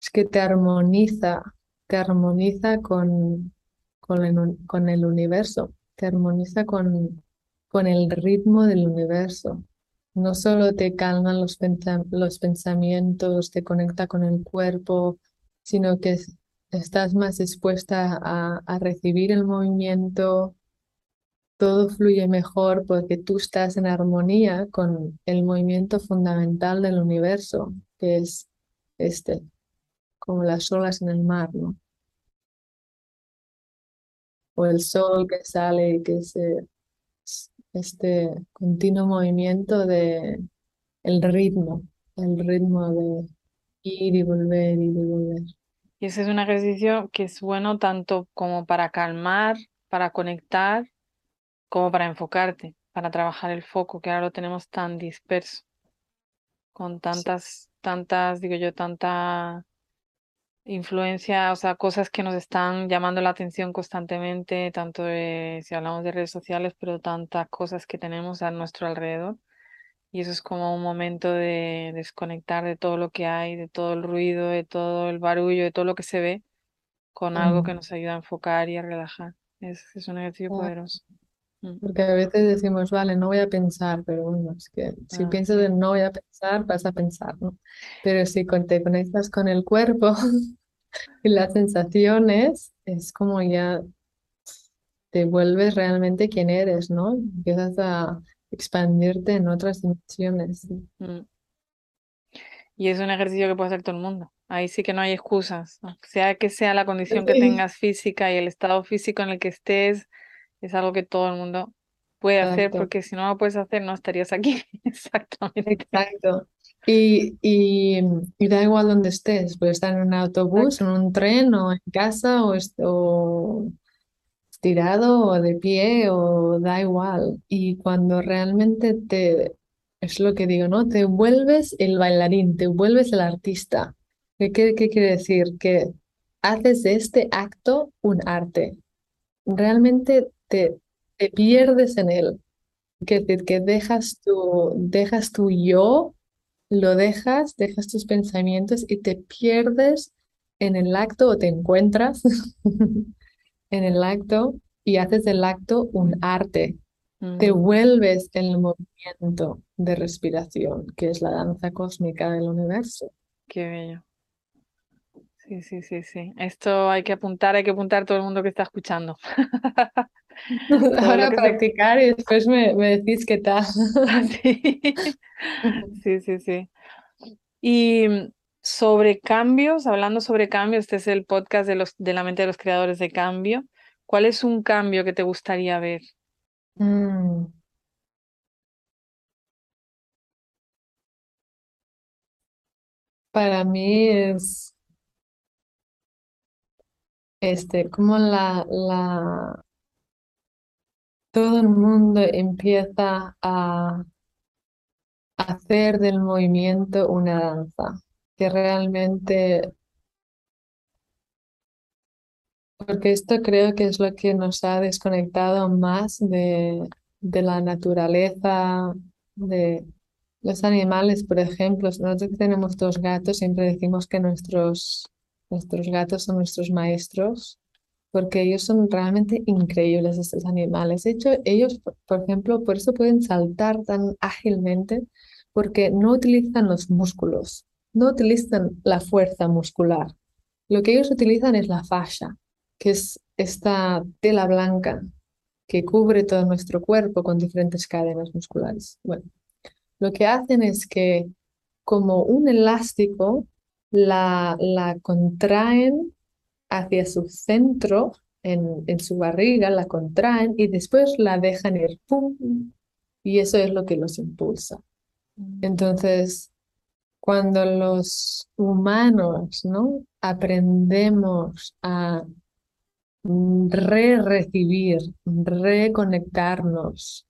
es que te armoniza, te armoniza con, con, el, con el universo, te armoniza con, con el ritmo del universo. No solo te calman los, pensamientos, te conecta con el cuerpo, sino que estás más dispuesta a, a recibir el movimiento, todo fluye mejor porque tú estás en armonía con el movimiento fundamental del universo, que es este, como las olas en el mar, ¿no? O el sol que sale y que es este continuo movimiento de el ritmo, el ritmo de ir y volver, ir y volver. Y ese es un ejercicio que es bueno tanto como para calmar, para conectar como para enfocarte, para trabajar el foco, que ahora lo tenemos tan disperso, con tantas, tantas, digo yo, tanta influencia, o sea, cosas que nos están llamando la atención constantemente, tanto si hablamos de redes sociales, pero tantas cosas que tenemos a nuestro alrededor. Y eso es como un momento de desconectar de todo lo que hay, de todo el ruido, de todo el barullo, de todo lo que se ve, con algo que nos ayuda a enfocar y a relajar. Es, es un ejercicio poderoso. Porque a veces decimos, vale, no voy a pensar, pero bueno, es que si ah, piensas en no voy a pensar, vas a pensar, ¿no? Pero si te conectas con el cuerpo y las sensaciones, es como ya te vuelves realmente quien eres, ¿no? Empiezas a expandirte en otras dimensiones. Mm. Y es un ejercicio que puede hacer todo el mundo. Ahí sí que no hay excusas, sea que sea la condición que tengas física y el estado físico en el que estés, es algo que todo el mundo puede hacer porque si no lo puedes hacer no estarías aquí. Exactamente. Exacto. Y, y, da igual donde estés, puedes estar en un autobús, en un tren o en casa o, o estirado o de pie o da igual. Y cuando realmente te, es lo que digo, ¿no? Te vuelves el bailarín, te vuelves el artista. ¿Qué, qué, qué quiere decir? Que haces de este acto un arte. Realmente te, pierdes en él. Que, que dejas tu, dejas tu yo, lo dejas, dejas tus pensamientos y te pierdes en el acto o te encuentras en el acto y haces del acto un arte. Te mm. vuelves en el movimiento de respiración, que es la danza cósmica del universo. Qué bello. Sí, sí, sí, sí. Esto hay que apuntar, hay que apuntar todo el mundo que está escuchando. Ahora practicar y después me, decís qué tal. sí, sí, sí. Y mm, sobre cambios, hablando sobre cambios, este es el podcast de, los, de la mente de los creadores de cambio. ¿Cuál es un cambio que te gustaría ver? Mm. Para mí es este, como la, la, todo el mundo empieza a hacer del movimiento una danza, que realmente, porque esto creo que es lo que nos ha desconectado más de, la naturaleza, de los animales, por ejemplo. Nosotros tenemos dos gatos, siempre decimos que nuestros, nuestros gatos son nuestros maestros porque ellos son realmente increíbles estos animales. De hecho, ellos, por ejemplo, por eso pueden saltar tan ágilmente, porque no utilizan los músculos, no utilizan la fuerza muscular. Lo que ellos utilizan es la fascia, que es esta tela blanca que cubre todo nuestro cuerpo con diferentes cadenas musculares. Bueno, lo que hacen es que como un elástico la, la contraen hacia su centro, en, en, su barriga, la contraen y después la dejan ir, ¡pum! Y eso es lo que los impulsa. Mm. Entonces, cuando los humanos, ¿no? Aprendemos a re-recibir, reconectarnos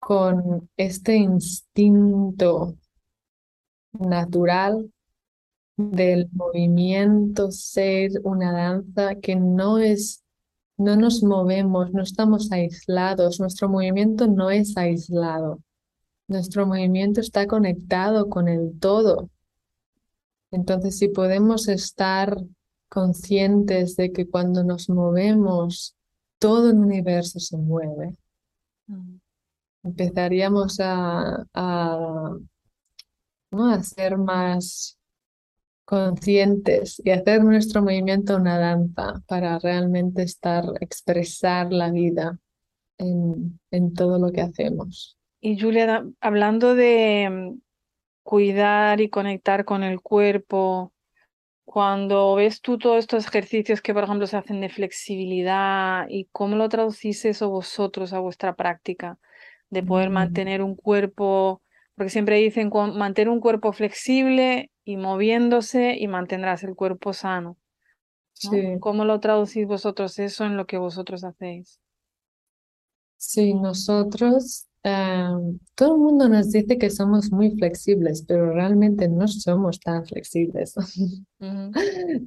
con este instinto natural del movimiento ser una danza que no es no nos movemos, no estamos aislados, nuestro movimiento no es aislado, nuestro movimiento está conectado con el todo. Entonces, si podemos estar conscientes de que cuando nos movemos, todo el universo se mueve, mm. empezaríamos a, a, a ser más conscientes y hacer nuestro movimiento una danza para realmente estar, expresar la vida en, en todo lo que hacemos. Y Julia, hablando de mm, cuidar y conectar con el cuerpo, cuando ves tú todos estos ejercicios que, por ejemplo, se hacen de flexibilidad y cómo lo traducís eso vosotros a vuestra práctica, de poder mm. mantener un cuerpo, porque siempre dicen mantener un cuerpo flexible y moviéndose y mantendrás el cuerpo sano. ¿Cómo lo traducís vosotros eso en lo que vosotros hacéis? Sí, nosotros, em, todo el mundo nos dice que somos muy flexibles, pero realmente no somos tan flexibles.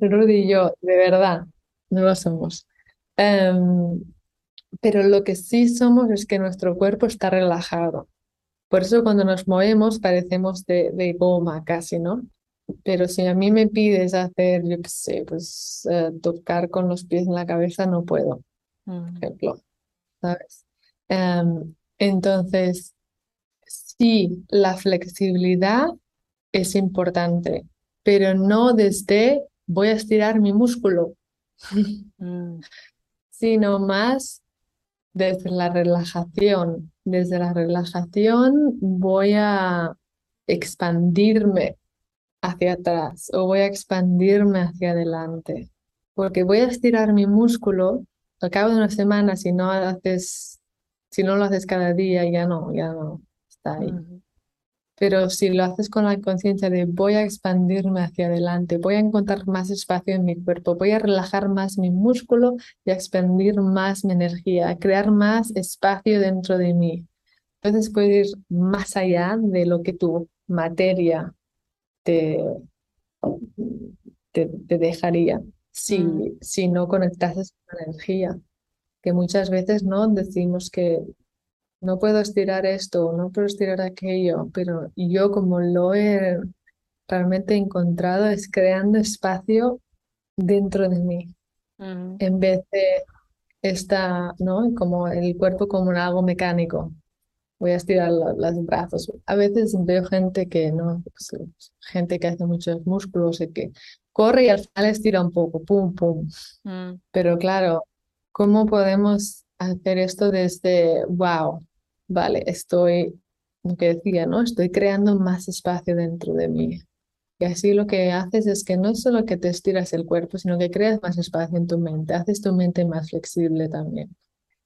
Rudy y yo, de verdad, no lo somos. Em, pero lo que sí somos es que nuestro cuerpo está relajado. Por eso cuando nos movemos parecemos de, de goma casi, ¿no? Pero si a mí me pides hacer, yo qué sé, pues eh, tocar con los pies en la cabeza, no puedo, por mm. ejemplo, ¿sabes? Em, entonces, sí, la flexibilidad es importante, pero no desde voy a estirar mi músculo, mm. sino más desde la relajación. Desde la relajación voy a expandirme hacia atrás o voy a expandirme hacia adelante, porque voy a estirar mi músculo al cabo de una semana si no haces, si no lo haces cada día, ya no, ya no está ahí. Pero si lo haces con la conciencia de voy a expandirme hacia adelante, voy a encontrar más espacio en mi cuerpo, voy a relajar más mi músculo y a expandir más mi energía, a crear más espacio dentro de mí. Entonces puedes ir más allá de lo que tu materia te, dejaría si, mm. si no conectases con la energía. Que muchas veces no decimos que no puedo estirar esto, no puedo estirar aquello, pero yo como lo he realmente encontrado es creando espacio dentro de mí, mm. en vez de esta, ¿no? Como el cuerpo como algo mecánico voy a estirar los brazos. A veces veo gente que no, pues, gente que hace muchos músculos y que corre y al final estira un poco, pum, pum. Mm. Pero claro, ¿cómo podemos hacer esto desde, wow, vale, estoy, lo que decía, ¿no? Estoy creando más espacio dentro de mí. Y así lo que haces es que no solo que te estiras el cuerpo, sino que creas más espacio en tu mente, haces tu mente más flexible también.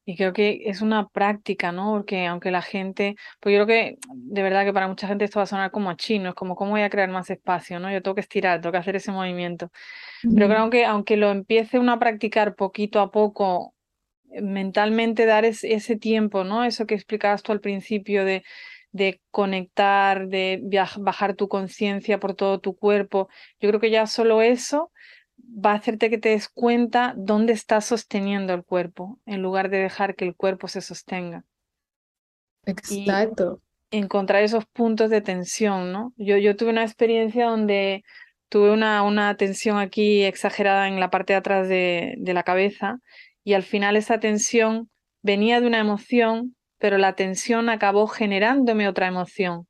Y creo que es una práctica, ¿no? Porque aunque la gente, pues yo creo que de verdad que para mucha gente esto va a sonar como a chino, es como cómo voy a crear más espacio, ¿no? Yo tengo que estirar, tengo que hacer ese movimiento. Pero creo que aunque lo empiece uno a practicar poquito a poco, eh, mentalmente dar ese tiempo, ¿no? Eso que explicabas tú al principio de, de conectar, de bajar tu conciencia por todo tu cuerpo, yo creo que ya solo eso va a hacerte que te des cuenta dónde estás sosteniendo el cuerpo, en lugar de dejar que el cuerpo se sostenga. Exacto. encontrar esos puntos de tensión, ¿no? Yo, yo tuve una experiencia donde tuve una, una tensión aquí exagerada en la parte de atrás de, de la cabeza y al final esa tensión venía de una emoción, pero la tensión acabó generándome otra emoción.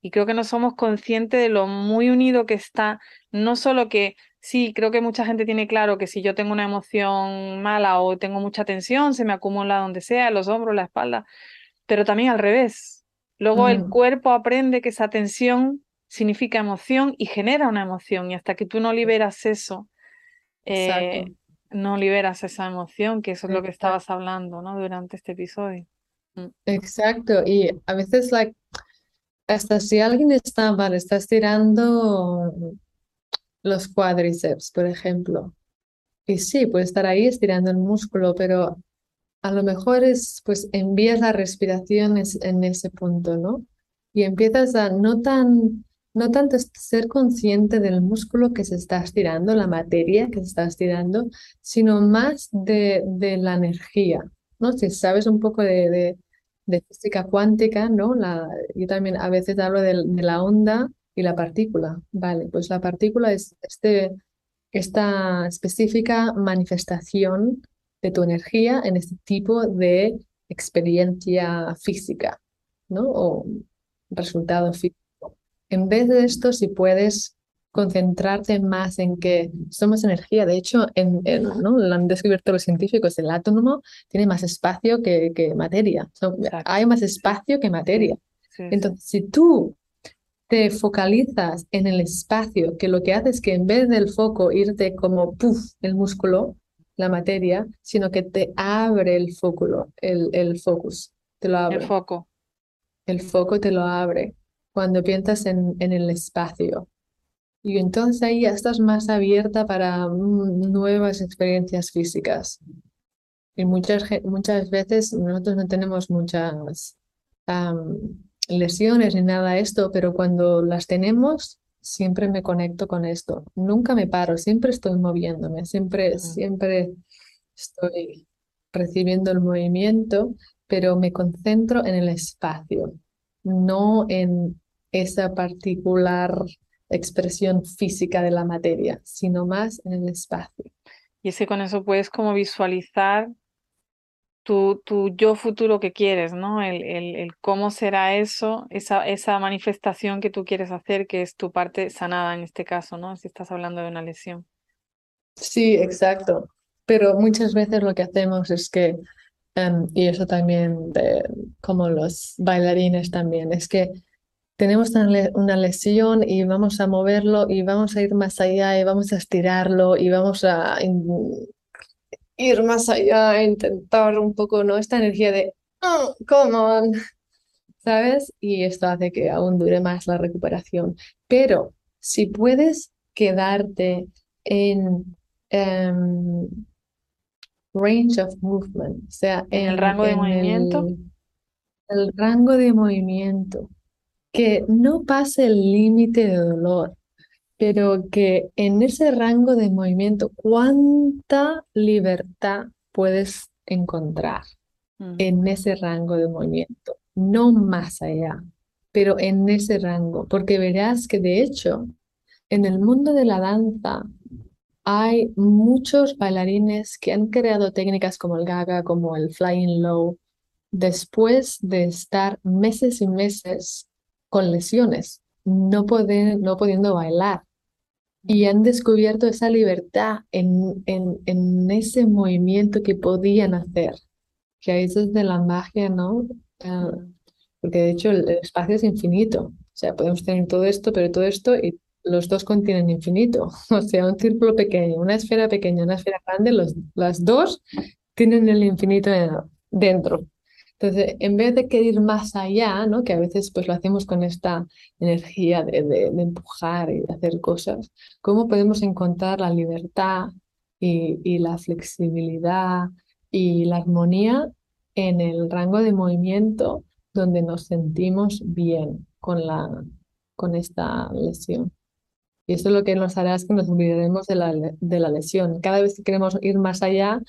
Y creo que no somos conscientes de lo muy unido que está, no solo que Sí, creo que mucha gente tiene claro que si yo tengo una emoción mala o tengo mucha tensión, se me acumula donde sea, los hombros, la espalda, pero también al revés. Luego el mm. cuerpo aprende que esa tensión significa emoción y genera una emoción y hasta que tú no liberas eso, eh, no liberas esa emoción, que eso es lo que estabas hablando, ¿no? Durante este episodio. Mm. Exacto, y a veces, like, hasta si alguien está, vale, está estirando los cuádriceps, por ejemplo. Y sí, puede estar ahí estirando el músculo, pero a lo mejor es, pues envías la respiración en ese punto, ¿no? Y empiezas a no tan, no tanto ser consciente del músculo que se está estirando, la materia que se está estirando, sino más de, la energía, ¿no? Si sabes un poco de, física cuántica, ¿no? La, yo también a veces hablo de, la onda y la partícula, ¿vale? Pues la partícula es este, esta específica manifestación de tu energía en este tipo de experiencia física, ¿no? O resultado físico. En vez de esto, si puedes concentrarte más en que somos energía, de hecho, en, ¿no? lo han descubierto los científicos, el átomo tiene más espacio que, que materia, hay más espacio que materia. Entonces, si tú te focalizas en el espacio, que lo que hace es que en vez del foco irte como puff, el músculo, la materia, sino que te abre el foco, el, el focus, te lo abre. El foco. El foco te lo abre cuando piensas en, en el espacio. Y entonces ahí ya estás más abierta para mm, nuevas experiencias físicas. Y muchas, muchas veces nosotros no tenemos muchas lesiones ni nada de esto, pero cuando las tenemos, siempre me conecto con esto. Nunca me paro, siempre estoy moviéndome, siempre, siempre estoy recibiendo el movimiento, pero me concentro en el espacio, no en esa particular expresión física de la materia, sino más en el espacio. Y es que con eso puedes como visualizar tu, tu yo futuro que quieres, ¿no? El, el, el, cómo será eso, esa, esa manifestación que tú quieres hacer, que es tu parte sanada en este caso, ¿no? Si estás hablando de una lesión. Sí, exacto. Pero muchas veces lo que hacemos es que, em, y eso también de, como los bailarines también, es que tenemos una lesión y vamos a moverlo y vamos a ir más allá y vamos a estirarlo y vamos a ir más allá, intentar un poco, ¿no? Esta energía de, oh, come on, ¿sabes? Y esto hace que aún dure más la recuperación. Pero si puedes quedarte en em, range of movement, o sea, en, el rango de movimiento. el rango de movimiento, que no pase el límite de dolor pero que en ese rango de movimiento, ¿cuánta libertad puedes encontrar en ese rango de movimiento? No más allá, pero en ese rango, porque verás que de hecho, en el mundo de la danza hay muchos bailarines que han creado técnicas como el gaga, como el flying low, después de estar meses y meses con lesiones, no, no pudiendo bailar y han descubierto esa libertad en, en, ese movimiento que podían hacer, que ahí es de la magia, ¿no? Ah, porque de hecho el, espacio es infinito, o sea, podemos tener todo esto, pero todo esto y los dos contienen infinito, o sea, un círculo pequeño, una esfera pequeña, una esfera grande, los, las dos tienen el infinito dentro. Entonces, en vez de querer ir más allá, ¿no? que a veces pues lo hacemos con esta energía de, empujar y hacer cosas, ¿cómo podemos encontrar la libertad y, la flexibilidad y la armonía en el rango de movimiento donde nos sentimos bien con, la, con esta lesión? Y eso es lo que nos hará es que nos olvidaremos de la, de la lesión. Cada vez que queremos ir más allá,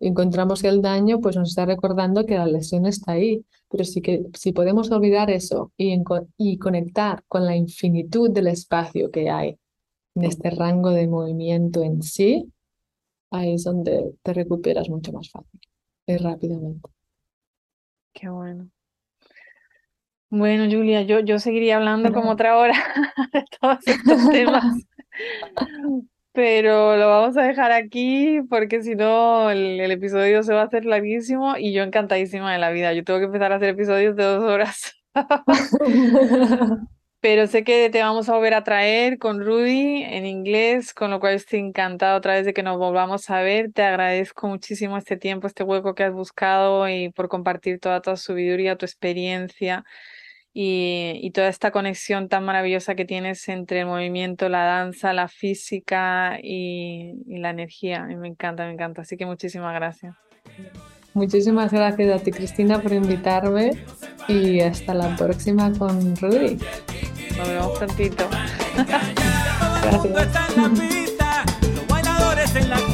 encontramos el daño, pues nos está recordando que la lesión está ahí. Pero sí que, si podemos olvidar eso y, y conectar con la infinitud del espacio que hay en este rango de movimiento en sí, ahí es donde te recuperas mucho más fácil y rápidamente. Qué bueno. Bueno, Julia, yo, yo seguiría hablando como otra hora de todos estos temas pero lo vamos a dejar aquí porque si no el, episodio se va a hacer larguísimo y yo encantadísima de la vida. Yo tengo que empezar a hacer episodios de dos horas. Pero sé que te vamos a volver a traer con Rudy en inglés, con lo cual estoy encantada otra vez de que nos volvamos a ver. Te agradezco muchísimo este tiempo, este hueco que has buscado y por compartir toda tu sabiduría, tu experiencia y, toda esta conexión tan maravillosa que tienes entre el movimiento, la danza, la física y, la energía. me encanta, me encanta. Así que muchísimas gracias. Muchísimas gracias a ti, Cristina, por invitarme y hasta la próxima con Rudy. Nos vemos prontito. Gracias.